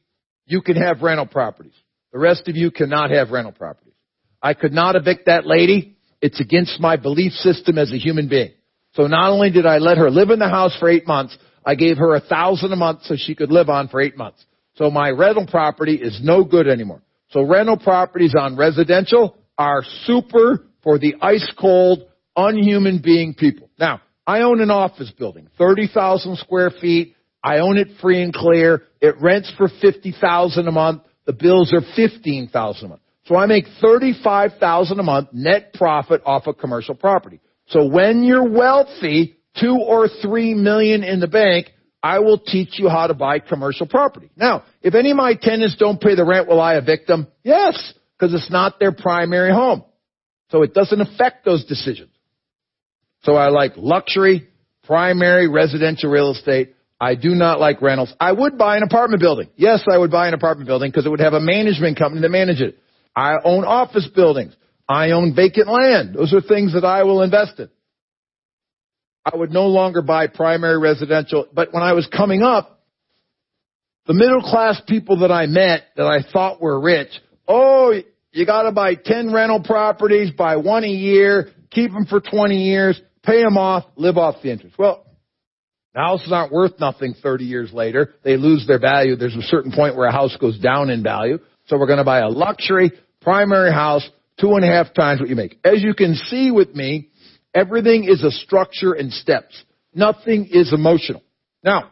You can have rental properties. The rest of you cannot have rental properties. I could not evict that lady It's against my belief system as a human being. So not only did I let her live in the house for eight months, I gave her a thousand a month so she could live on for eight months. So my rental property is no good anymore. So rental properties on residential are super for the ice cold, unhuman being people. Now, I own an office building, 30,000 square feet. I own it free and clear. It rents for 50,000 a month. The bills are 15,000 a month. So I make 35,000 a month net profit off of commercial property. So when you're wealthy, two or three million in the bank, I will teach you how to buy commercial property. Now, if any of my tenants don't pay the rent, will I evict them? Yes, because it's not their primary home. So it doesn't affect those decisions. So I like luxury, primary residential real estate. I do not like rentals. I would buy an apartment building. Yes, I would buy an apartment building because it would have a management company to manage it. I own office buildings. I own vacant land. Those are things that I will invest in. I would no longer buy primary residential. But when I was coming up, the middle class people that I met that I thought were rich, oh, you gotta buy 10 rental properties, buy one a year, keep them for 20 years, pay them off, live off the interest. Well, houses aren't worth nothing 30 years later. They lose their value. There's a certain point where a house goes down in value. So we're gonna buy a luxury primary house, two and a half times what you make. As you can see with me, everything is a structure and steps. Nothing is emotional. Now,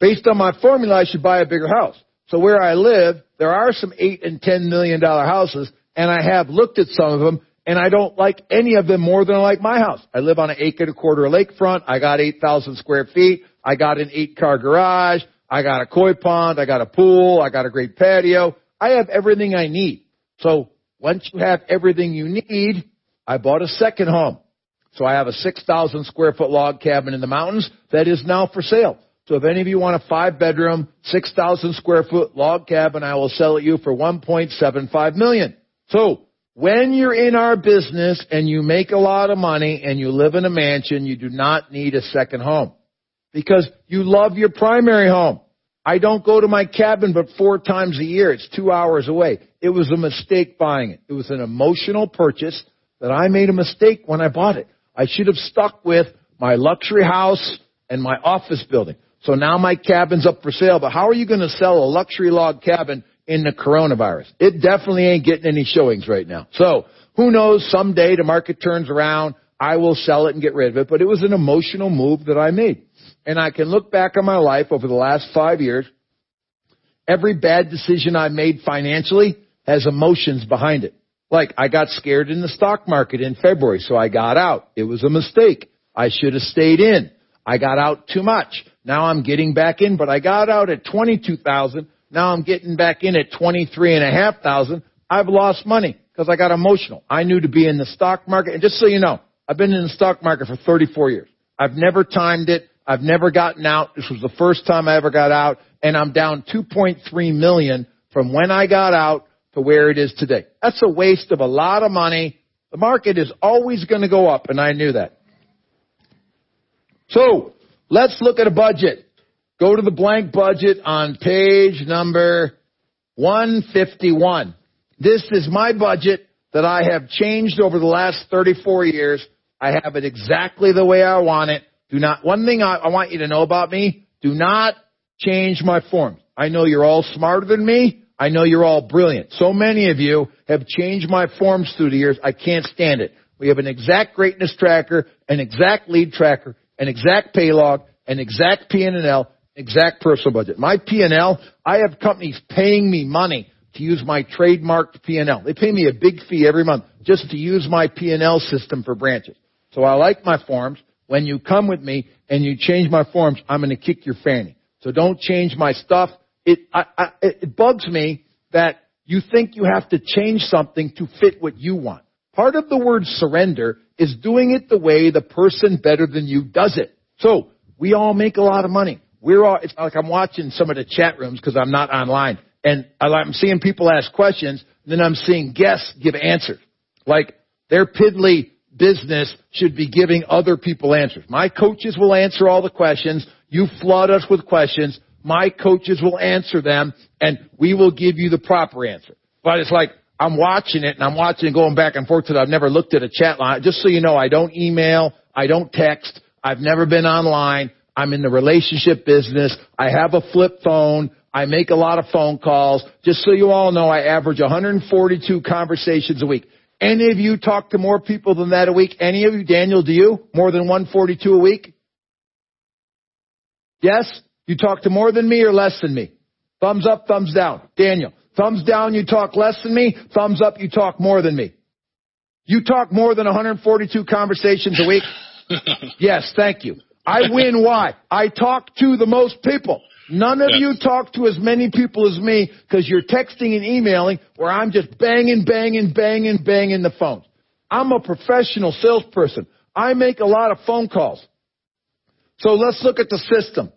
based on my formula, I should buy a bigger house. So where I live, there are some eight and ten million dollar houses, and I have looked at some of them, and I don't like any of them more than I like my house. I live on an acre and a quarter lakefront. I got 8,000 square feet. I got an eight car garage. I got a koi pond. I got a pool. I got a great patio. I have everything I need. So once you have everything you need, I bought a second home. So I have a 6,000 square foot log cabin in the mountains that is now for sale. So if any of you want a five bedroom, 6,000 square foot log cabin, I will sell it you for 1.75 million. So when you're in our business and you make a lot of money and you live in a mansion, you do not need a second home because you love your primary home. I don't go to my cabin but four times a year. It's two hours away. It was a mistake buying it. It was an emotional purchase that I made a mistake when I bought it. I should have stuck with my luxury house and my office building. So now my cabin's up for sale, but how are you going to sell a luxury log cabin in the coronavirus? It definitely ain't getting any showings right now. So who knows, someday the market turns around, I will sell it and get rid of it, but it was an emotional move that I made and I can look back on my life over the last five years, every bad decision I made financially has emotions behind it. Like I got scared in the stock market in February, so I got out. It was a mistake. I should have stayed in. I got out too much. Now I'm getting back in, but I got out at 22,000. Now I'm getting back in at 23 and a half thousand. I've lost money because I got emotional. I knew to be in the stock market. And just so you know, I've been in the stock market for 34 years. I've never timed it. I've never gotten out. This was the first time I ever got out, and I'm down 2.3 million from when I got out to where it is today. That's a waste of a lot of money. The market is always going to go up, and I knew that. So, let's look at a budget. Go to the blank budget on page number 151. This is my budget that I have changed over the last 34 years. I have it exactly the way I want it. Do not, one thing I, I want you to know about me, do not change my forms. I know you're all smarter than me. I know you're all brilliant. So many of you have changed my forms through the years. I can't stand it. We have an exact greatness tracker, an exact lead tracker, an exact pay log, an exact P&L, exact personal budget. My P&L, I have companies paying me money to use my trademarked P&L. They pay me a big fee every month just to use my P&L system for branches. So I like my forms when you come with me and you change my forms, I'm going to kick your fanny. So don't change my stuff. It, I, I, it bugs me that you think you have to change something to fit what you want. Part of the word surrender is doing it the way the person better than you does it. So we all make a lot of money. We're all, it's like I'm watching some of the chat rooms because I'm not online and I'm seeing people ask questions then I'm seeing guests give answers. Like their piddly business should be giving other people answers. My coaches will answer all the questions. You flood us with questions. My coaches will answer them and we will give you the proper answer. But it's like, I'm watching it and I'm watching going back and forth because I've never looked at a chat line. Just so you know, I don't email, I don't text, I've never been online. I'm in the relationship business. I have a flip phone. I make a lot of phone calls. Just so you all know, I average 142 conversations a week. Any of you talk to more people than that a week? Any of you? Daniel, do you? More than 142 a week? Yes? You talk to more than me or less than me? Thumbs up, thumbs down. Daniel. Thumbs down, you talk less than me. Thumbs up, you talk more than me. You talk more than 142 conversations a week? yes, thank you. I win why? I talk to the most people. None of you talk to as many people as me because you're texting and emailing where I'm just banging, banging, banging, banging the phone. I'm a professional salesperson. I make a lot of phone calls. So let's look at the system.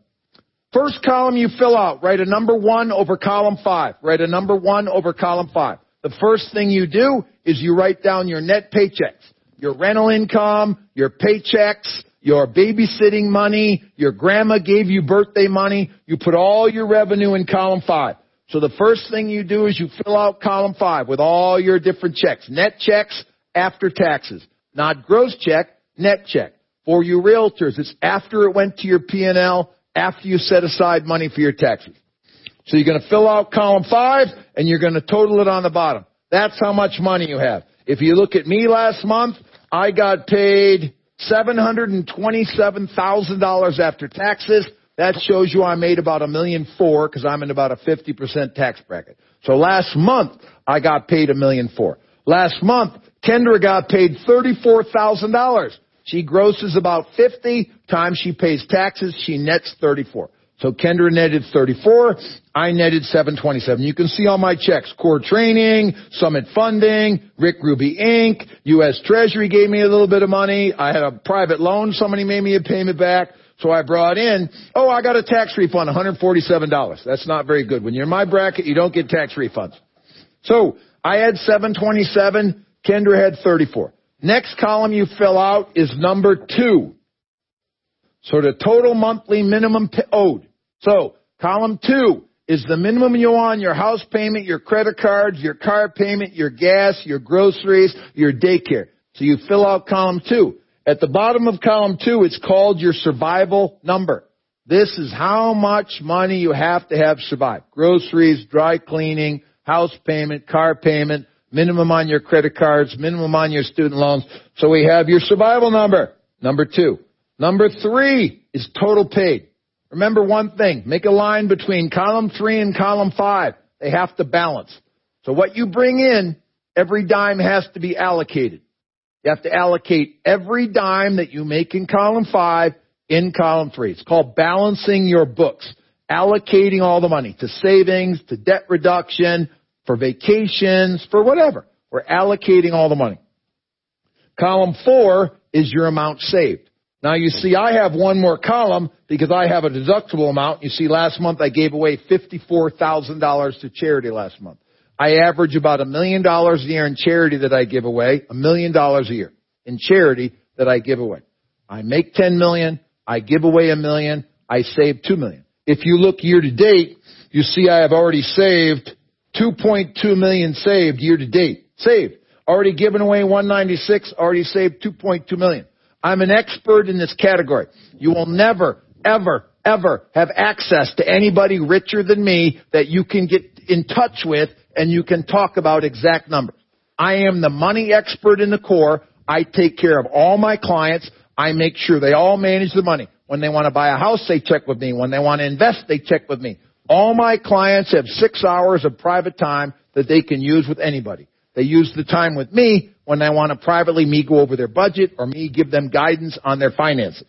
First column you fill out, write a number one over column five. Write a number one over column five. The first thing you do is you write down your net paychecks, your rental income, your paychecks, your babysitting money, your grandma gave you birthday money. You put all your revenue in column five. So the first thing you do is you fill out column five with all your different checks. Net checks after taxes. Not gross check, net check. For you realtors, it's after it went to your P&L, after you set aside money for your taxes. So you're going to fill out column five and you're going to total it on the bottom. That's how much money you have. If you look at me last month, I got paid $727,000 after taxes. That shows you I made about a million four because I'm in about a 50% tax bracket. So last month I got paid a million four. Last month Kendra got paid $34,000. She grosses about 50 times she pays taxes. She nets 34. So Kendra netted 34. I netted 727. You can see all my checks. Core training, summit funding, Rick Ruby Inc., U.S. Treasury gave me a little bit of money. I had a private loan. Somebody made me a payment back. So I brought in, oh, I got a tax refund, $147. That's not very good. When you're in my bracket, you don't get tax refunds. So I had 727. Kendra had 34. Next column you fill out is number two. So the total monthly minimum owed. So column two is the minimum you on your house payment, your credit cards, your car payment, your gas, your groceries, your daycare. So you fill out column two. At the bottom of column two, it's called your survival number. This is how much money you have to have survive. Groceries, dry cleaning, house payment, car payment, minimum on your credit cards, minimum on your student loans. So we have your survival number, number two. Number three is total paid. Remember one thing, make a line between column three and column five. They have to balance. So what you bring in, every dime has to be allocated. You have to allocate every dime that you make in column five in column three. It's called balancing your books. Allocating all the money to savings, to debt reduction, for vacations, for whatever. We're allocating all the money. Column four is your amount saved. Now you see I have one more column because I have a deductible amount. You see last month I gave away $54,000 to charity last month. I average about a million dollars a year in charity that I give away, a million dollars a year in charity that I give away. I make 10 million, I give away a million, I save 2 million. If you look year to date, you see I have already saved 2.2 million saved year to date. Saved. Already given away 196, already saved 2.2 million. I'm an expert in this category. You will never, ever, ever have access to anybody richer than me that you can get in touch with and you can talk about exact numbers. I am the money expert in the core. I take care of all my clients. I make sure they all manage the money. When they want to buy a house, they check with me. When they want to invest, they check with me. All my clients have six hours of private time that they can use with anybody. They use the time with me when they want to privately me go over their budget or me give them guidance on their finances.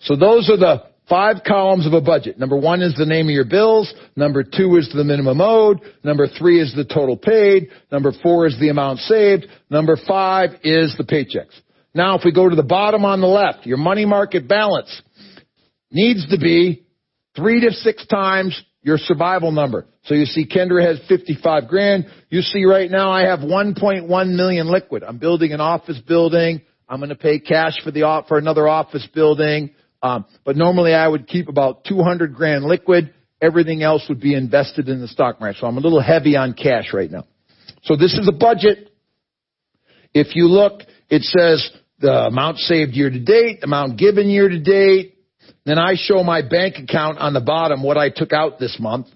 So those are the five columns of a budget. Number one is the name of your bills. Number two is the minimum owed. Number three is the total paid. Number four is the amount saved. Number five is the paychecks. Now if we go to the bottom on the left, your money market balance needs to be Three to six times your survival number. So you see Kendra has 55 grand. You see right now I have 1.1 million liquid. I'm building an office building. I'm going to pay cash for the for another office building. Um, but normally I would keep about 200 grand liquid. Everything else would be invested in the stock market. So I'm a little heavy on cash right now. So this is a budget. If you look, it says the amount saved year to date, amount given year to date. Then I show my bank account on the bottom, what I took out this month.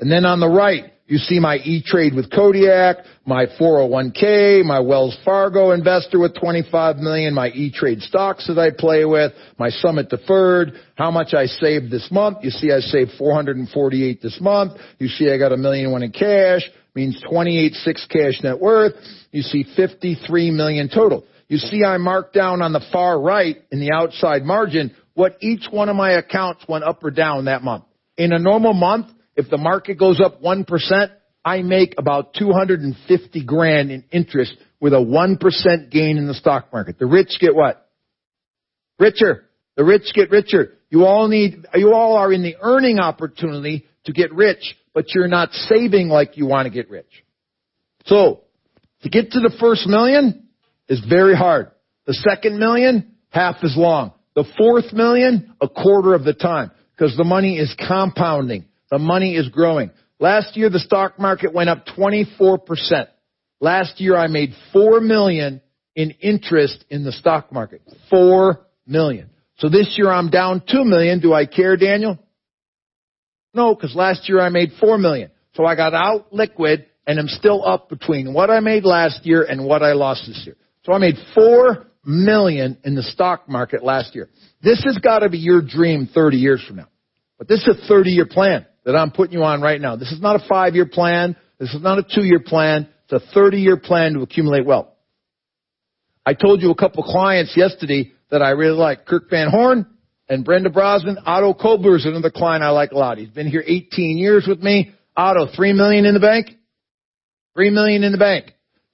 And then on the right, you see my E-Trade with Kodiak, my 401k, my Wells Fargo investor with 25 million, my E-Trade stocks that I play with, my Summit deferred, how much I saved this month. You see I saved 448 this month. You see I got a million one in cash, means 28.6 cash net worth. You see 53 million total. You see I marked down on the far right in the outside margin what each one of my accounts went up or down that month. In a normal month, if the market goes up 1%, I make about 250 grand in interest with a 1% gain in the stock market. The rich get what? Richer. The rich get richer. You all need, you all are in the earning opportunity to get rich, but you're not saving like you want to get rich. So, to get to the first million is very hard. The second million, half as long. The fourth million, a quarter of the time. Because the money is compounding. The money is growing. Last year, the stock market went up 24%. Last year, I made four million in interest in the stock market. Four million. So this year, I'm down two million. Do I care, Daniel? No, because last year I made four million. So I got out liquid and I'm still up between what I made last year and what I lost this year. So I made four million in the stock market last year. This has got to be your dream 30 years from now. But this is a 30 year plan that I'm putting you on right now. This is not a five year plan. This is not a two year plan. It's a 30 year plan to accumulate wealth. I told you a couple clients yesterday that I really like. Kirk Van Horn and Brenda Brosnan. Otto Kobler is another client I like a lot. He's been here 18 years with me. Otto, three million in the bank? Three million in the bank.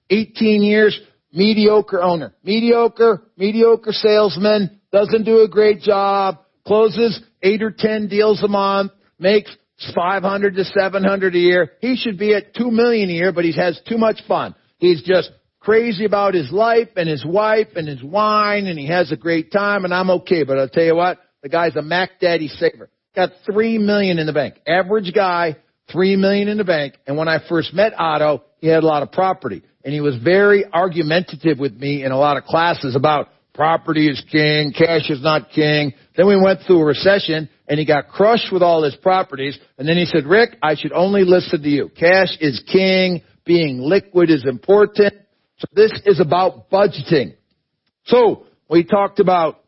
18 years, mediocre owner. Mediocre, mediocre salesman, doesn't do a great job, closes eight or ten deals a month, makes 500 to 700 a year. He should be at 2 million a year, but he has too much fun. He's just crazy about his life and his wife and his wine and he has a great time and I'm okay. But I'll tell you what, the guy's a Mac Daddy saver. Got 3 million in the bank. Average guy, 3 million in the bank. And when I first met Otto, he had a lot of property. And he was very argumentative with me in a lot of classes about property is king, cash is not king. Then we went through a recession and he got crushed with all his properties. And then he said, Rick, I should only listen to you. Cash is king. Being liquid is important. So this is about budgeting. So we talked about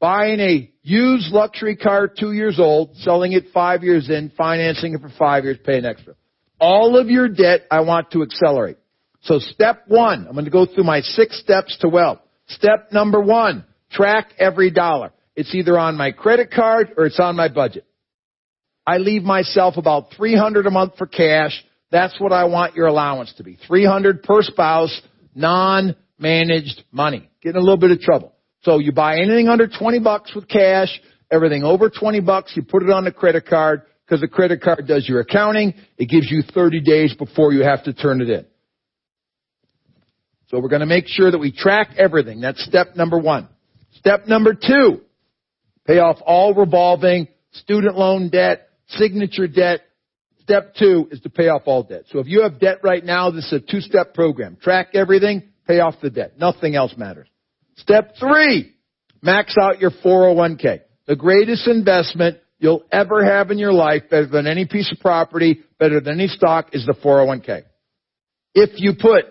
buying a used luxury car two years old, selling it five years in, financing it for five years, paying extra. All of your debt I want to accelerate. So step one, I'm going to go through my six steps to wealth. Step number one, track every dollar. It's either on my credit card or it's on my budget. I leave myself about 300 a month for cash. That's what I want your allowance to be. 300 per spouse, non-managed money. Get in a little bit of trouble. So you buy anything under 20 bucks with cash, everything over 20 bucks, you put it on the credit card because the credit card does your accounting. It gives you 30 days before you have to turn it in. So we're going to make sure that we track everything. That's step number one. Step number two, Pay off all revolving student loan debt, signature debt. Step two is to pay off all debt. So if you have debt right now, this is a two-step program. Track everything, pay off the debt. Nothing else matters. Step three, max out your 401k. The greatest investment you'll ever have in your life, better than any piece of property, better than any stock, is the 401k. If you put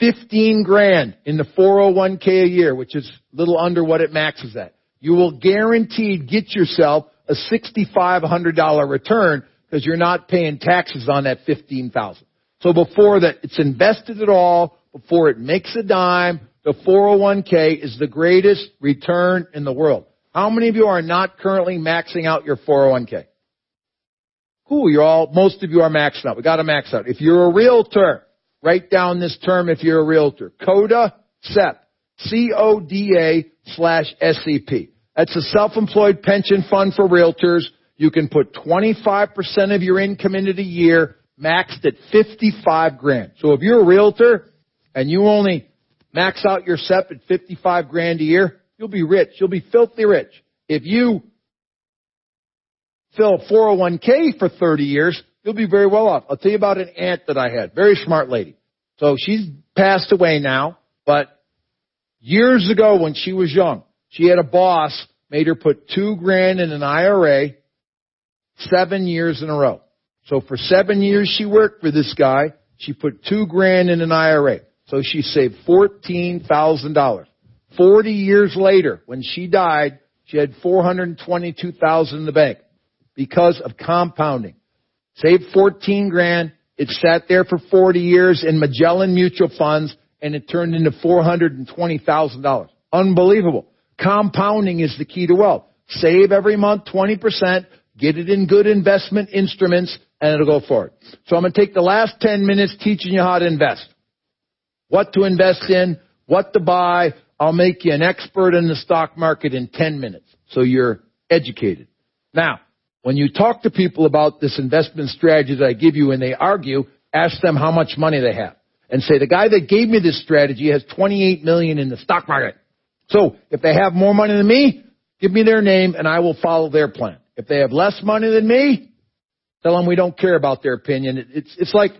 15 grand in the 401k a year, which is little under what it maxes at, you will guaranteed get yourself a $6,500 return because you're not paying taxes on that 15,000. So before that, it's invested at all, before it makes a dime, the 401k is the greatest return in the world. How many of you are not currently maxing out your 401k? Cool, you're all, most of you are maxing out. We gotta max out. If you're a realtor, write down this term if you're a realtor. CODA SEP. C-O-D-A slash S-E-P. That's a self-employed pension fund for realtors. You can put 25% of your income into the year, maxed at 55 grand. So if you're a realtor and you only max out your SEP at 55 grand a year, you'll be rich. You'll be filthy rich. If you fill a 401k for 30 years, you'll be very well off. I'll tell you about an aunt that I had. Very smart lady. So she's passed away now, but years ago when she was young, she had a boss made her put two grand in an IRA seven years in a row. So for seven years she worked for this guy, she put two grand in an IRA. So she saved $14,000. 40 years later, when she died, she had 422,000 in the bank because of compounding. Saved 14 grand. It sat there for 40 years in Magellan mutual funds and it turned into $420,000. Unbelievable. Compounding is the key to wealth. Save every month 20%, get it in good investment instruments, and it'll go forward. So I'm going to take the last 10 minutes teaching you how to invest. What to invest in, what to buy. I'll make you an expert in the stock market in 10 minutes. So you're educated. Now, when you talk to people about this investment strategy that I give you and they argue, ask them how much money they have. And say, the guy that gave me this strategy has 28 million in the stock market. So, if they have more money than me, give me their name and I will follow their plan. If they have less money than me, tell them we don't care about their opinion. It's, it's like,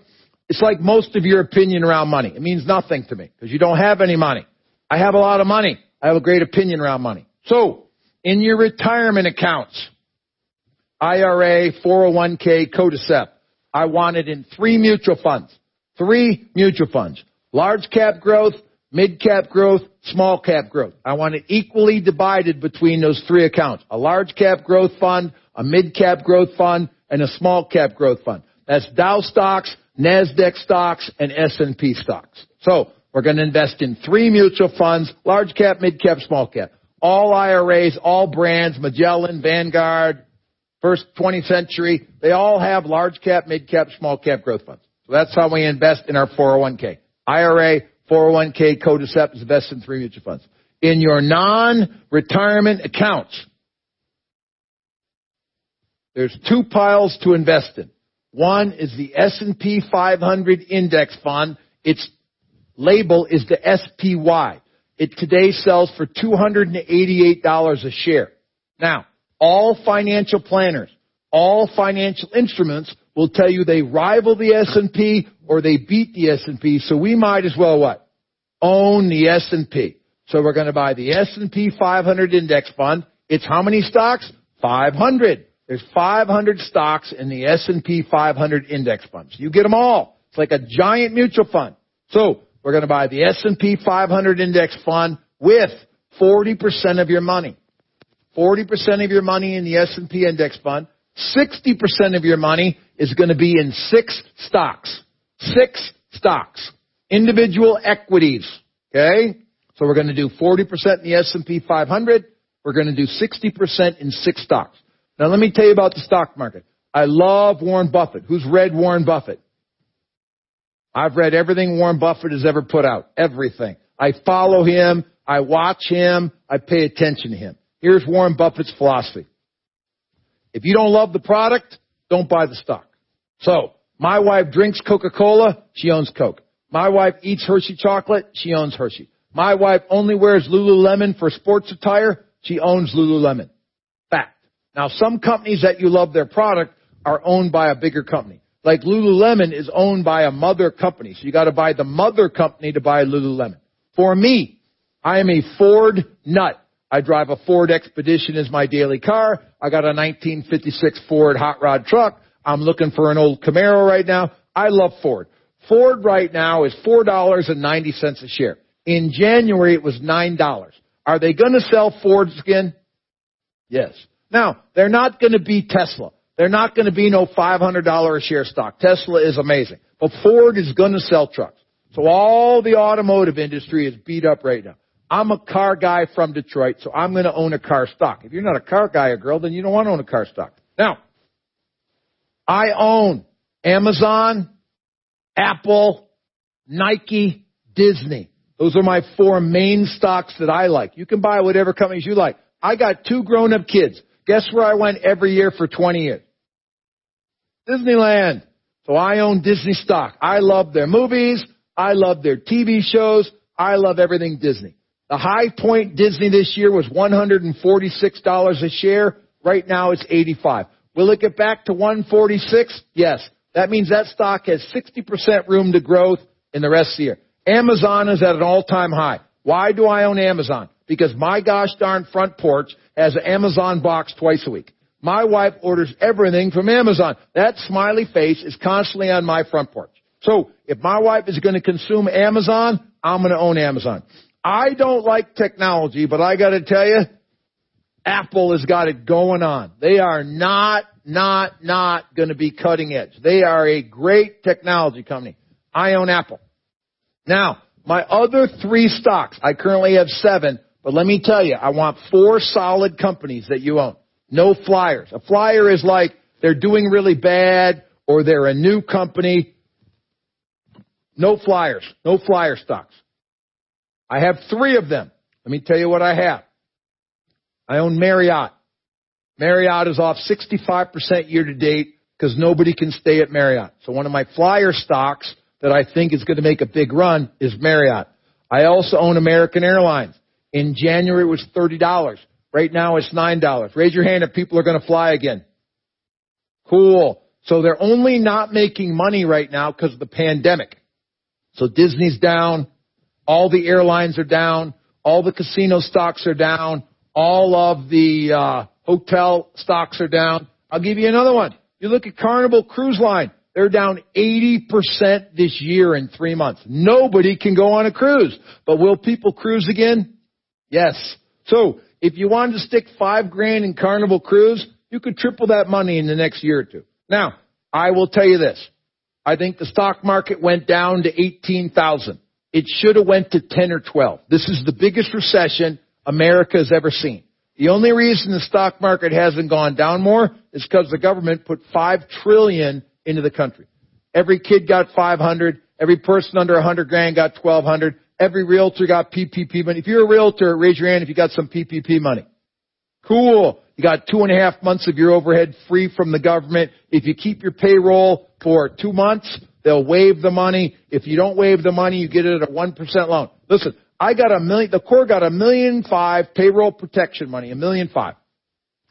it's like most of your opinion around money. It means nothing to me because you don't have any money. I have a lot of money. I have a great opinion around money. So, in your retirement accounts, IRA, 401k, CODA SEP, I want it in three mutual funds. Three mutual funds. Large cap growth, mid cap growth, small cap growth. I want it equally divided between those three accounts. A large cap growth fund, a mid cap growth fund, and a small cap growth fund. That's Dow stocks, NASDAQ stocks, and S&P stocks. So, we're going to invest in three mutual funds, large cap, mid cap, small cap. All IRAs, all brands, Magellan, Vanguard, First 20th Century, they all have large cap, mid cap, small cap growth funds. So that's how we invest in our 401k. IRA, 401k, CODA SEP is invested in three mutual funds. In your non-retirement accounts, there's two piles to invest in. One is the S&P 500 index fund. Its label is the SPY. It today sells for $288 a share. Now, all financial planners, all financial instruments will tell you they rival the S&P or they beat the S&P, so we might as well what? Own the S&P. So we're going to buy the S&P 500 index fund. It's how many stocks? 500. There's 500 stocks in the S&P 500 index funds. You get them all. It's like a giant mutual fund. So we're going to buy the S&P 500 index fund with 40% of your money. 40% of your money in the S&P index fund. 60% of your money is going to be in six stocks. Six stocks. Individual equities. Okay? So we're going to do 40% in the S&P 500. We're going to do 60% in six stocks. Now let me tell you about the stock market. I love Warren Buffett. Who's read Warren Buffett? I've read everything Warren Buffett has ever put out. Everything. I follow him. I watch him. I pay attention to him. Here's Warren Buffett's philosophy. If you don't love the product, don't buy the stock. So, my wife drinks Coca-Cola, she owns Coke. My wife eats Hershey chocolate, she owns Hershey. My wife only wears Lululemon for sports attire, she owns Lululemon. Fact. Now some companies that you love their product are owned by a bigger company. Like Lululemon is owned by a mother company, so you gotta buy the mother company to buy Lululemon. For me, I am a Ford nut. I drive a Ford Expedition as my daily car. I got a 1956 Ford hot rod truck. I'm looking for an old Camaro right now. I love Ford. Ford right now is $4.90 a share. In January it was $9. Are they gonna sell Fords again? Yes. Now, they're not gonna be Tesla. They're not gonna be no $500 a share stock. Tesla is amazing. But Ford is gonna sell trucks. So all the automotive industry is beat up right now. I'm a car guy from Detroit, so I'm going to own a car stock. If you're not a car guy or girl, then you don't want to own a car stock. Now, I own Amazon, Apple, Nike, Disney. Those are my four main stocks that I like. You can buy whatever companies you like. I got two grown up kids. Guess where I went every year for 20 years? Disneyland. So I own Disney stock. I love their movies. I love their TV shows. I love everything Disney. The high point Disney this year was $146 a share. Right now it's 85. Will it get back to 146? Yes. That means that stock has 60% room to growth. in the rest of the year. Amazon is at an all-time high. Why do I own Amazon? Because my gosh darn front porch has an Amazon box twice a week. My wife orders everything from Amazon. That smiley face is constantly on my front porch. So if my wife is going to consume Amazon, I'm going to own Amazon. I don't like technology, but I got to tell you, Apple has got it going on. They are not, not, not going to be cutting edge. They are a great technology company. I own Apple. Now, my other three stocks, I currently have seven, but let me tell you, I want four solid companies that you own. No flyers. A flyer is like they're doing really bad or they're a new company. No flyers. No flyer stocks. I have three of them. Let me tell you what I have. I own Marriott. Marriott is off 65% year to date because nobody can stay at Marriott. So one of my flyer stocks that I think is going to make a big run is Marriott. I also own American Airlines. In January it was $30. Right now it's $9. Raise your hand if people are going to fly again. Cool. So they're only not making money right now because of the pandemic. So Disney's down. All the airlines are down. All the casino stocks are down. All of the uh, hotel stocks are down. I'll give you another one. You look at Carnival Cruise Line. They're down 80% this year in three months. Nobody can go on a cruise. But will people cruise again? Yes. So if you wanted to stick five grand in Carnival Cruise, you could triple that money in the next year or two. Now, I will tell you this. I think the stock market went down to 18,000. It should have went to 10 or 12. This is the biggest recession America has ever seen. The only reason the stock market hasn't gone down more is because the government put 5 trillion into the country. Every kid got 500. Every person under 100 grand got 1200. Every realtor got PPP money. If you're a realtor, raise your hand if you got some PPP money. Cool. You got two and a half months of your overhead free from the government. If you keep your payroll for two months, they'll waive the money. If you don't waive the money, you get it at a 1% loan. Listen, I got a million, the Core got a million five payroll protection money, a million five.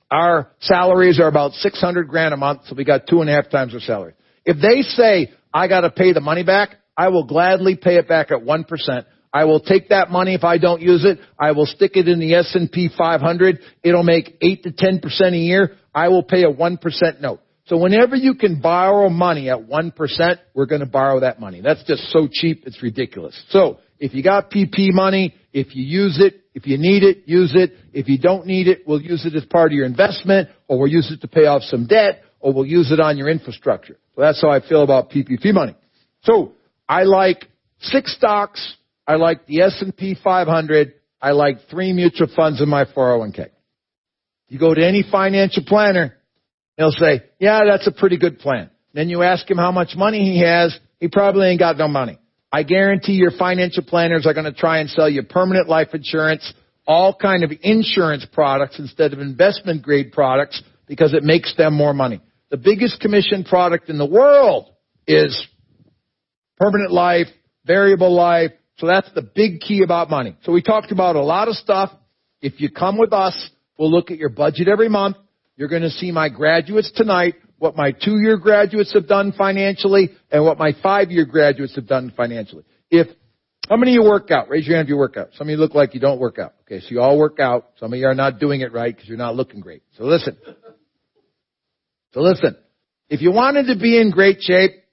Our salaries are about 600 grand a month, so we got two and a half times our salary. If they say, I gotta pay the money back, I will gladly pay it back at 1%. I will take that money if I don't use it. I will stick it in the S&P 500. It'll make 8 to 10% a year. I will pay a 1% note. So whenever you can borrow money at 1%, we're going to borrow that money. That's just so cheap, it's ridiculous. So if you got PP money, if you use it, if you need it, use it. If you don't need it, we'll use it as part of your investment, or we'll use it to pay off some debt, or we'll use it on your infrastructure. So that's how I feel about PPP money. So I like six stocks. I like the S&P 500. I like three mutual funds in my 401k. You go to any financial planner, he'll say, yeah, that's a pretty good plan. Then you ask him how much money he has, he probably ain't got no money. I guarantee your financial planners are going to try and sell you permanent life insurance, all kind of insurance products instead of investment grade products because it makes them more money. The biggest commission product in the world is permanent life, variable life. So that's the big key about money. So we talked about a lot of stuff. If you come with us, we'll look at your budget every month. You're going to see my graduates tonight, what my two-year graduates have done financially, and what my five-year graduates have done financially. If how many of you work out? Raise your hand if you work out. Some of you look like you don't work out. Okay, so you all work out. Some of you are not doing it right because you're not looking great. So listen. So listen. If you wanted to be in great shape,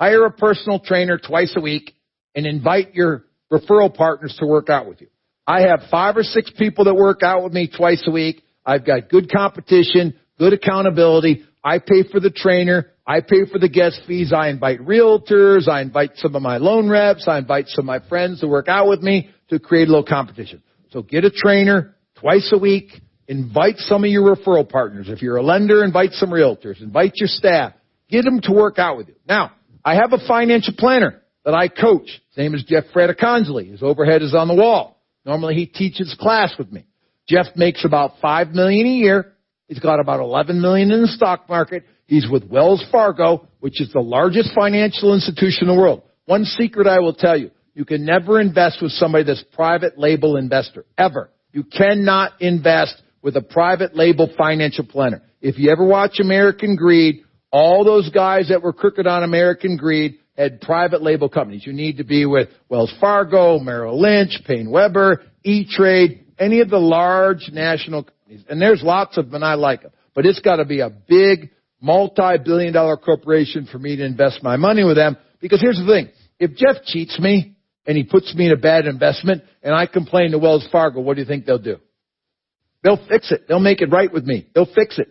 Hire a personal trainer twice a week and invite your referral partners to work out with you. I have five or six people that work out with me twice a week. I've got good competition, good accountability. I pay for the trainer. I pay for the guest fees. I invite realtors. I invite some of my loan reps. I invite some of my friends to work out with me to create a little competition. So get a trainer twice a week. Invite some of your referral partners. If you're a lender, invite some realtors. Invite your staff. Get them to work out with you. Now, I have a financial planner that I coach. His name is Jeff Fraticanzoli. His overhead is on the wall. Normally he teaches class with me. Jeff makes about five million a year. He's got about 11 million in the stock market. He's with Wells Fargo, which is the largest financial institution in the world. One secret I will tell you. You can never invest with somebody that's private label investor. Ever. You cannot invest with a private label financial planner. If you ever watch American Greed, all those guys that were crooked on American greed had private label companies. You need to be with Wells Fargo, Merrill Lynch, PaineWebber, E-Trade, any of the large national companies. And there's lots of them and I like them. But it's got to be a big, multi-billion dollar corporation for me to invest my money with them. Because here's the thing. If Jeff cheats me and he puts me in a bad investment and I complain to Wells Fargo, what do you think they'll do? They'll fix it. They'll make it right with me. They'll fix it.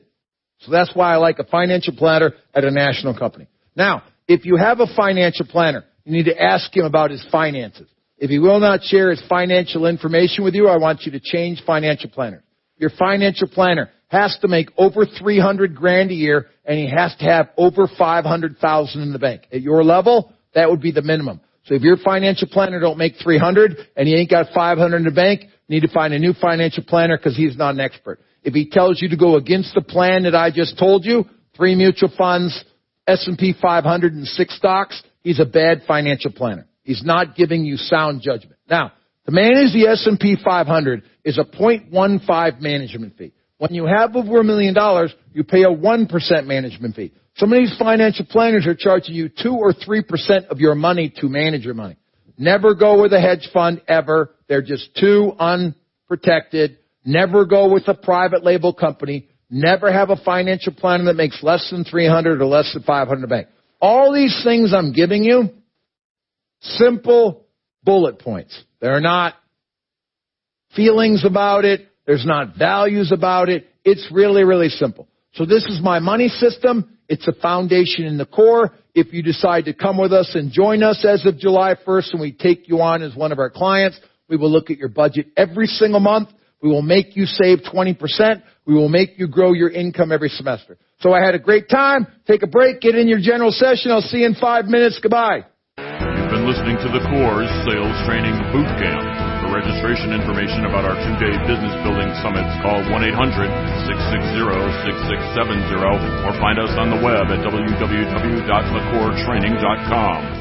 So that's why I like a financial planner at a national company. Now, if you have a financial planner, you need to ask him about his finances. If he will not share his financial information with you, I want you to change financial planner. Your financial planner has to make over 300 grand a year and he has to have over 500,000 in the bank. At your level, that would be the minimum. So if your financial planner don't make 300 and he ain't got 500 in the bank, need to find a new financial planner because he's not an expert. If he tells you to go against the plan that I just told you, three mutual funds, S&P 500 and six stocks, he's a bad financial planner. He's not giving you sound judgment. Now, to manage the S&P 500 is a 0.15 management fee. When you have over a million dollars, you pay a 1% management fee. Some of these financial planners are charging you 2 or 3% of your money to manage your money. Never go with a hedge fund ever. They're just too unprotected. Never go with a private label company. Never have a financial planner that makes less than 300 or less than 500 a bank. All these things I'm giving you, simple bullet points. There are not feelings about it. There's not values about it. It's really, really simple. So this is my money system. It's a foundation in the core. If you decide to come with us and join us as of July 1st and we take you on as one of our clients, we will look at your budget every single month. We will make you save 20%. We will make you grow your income every semester. So I had a great time. Take a break. Get in your general session. I'll see you in five minutes. Goodbye. You've been listening to the Core's Sales Training Boot Camp. For registration information about our two-day business building summits, call 1-800-660-6670 or find us on the web at www.thecoretraining.com.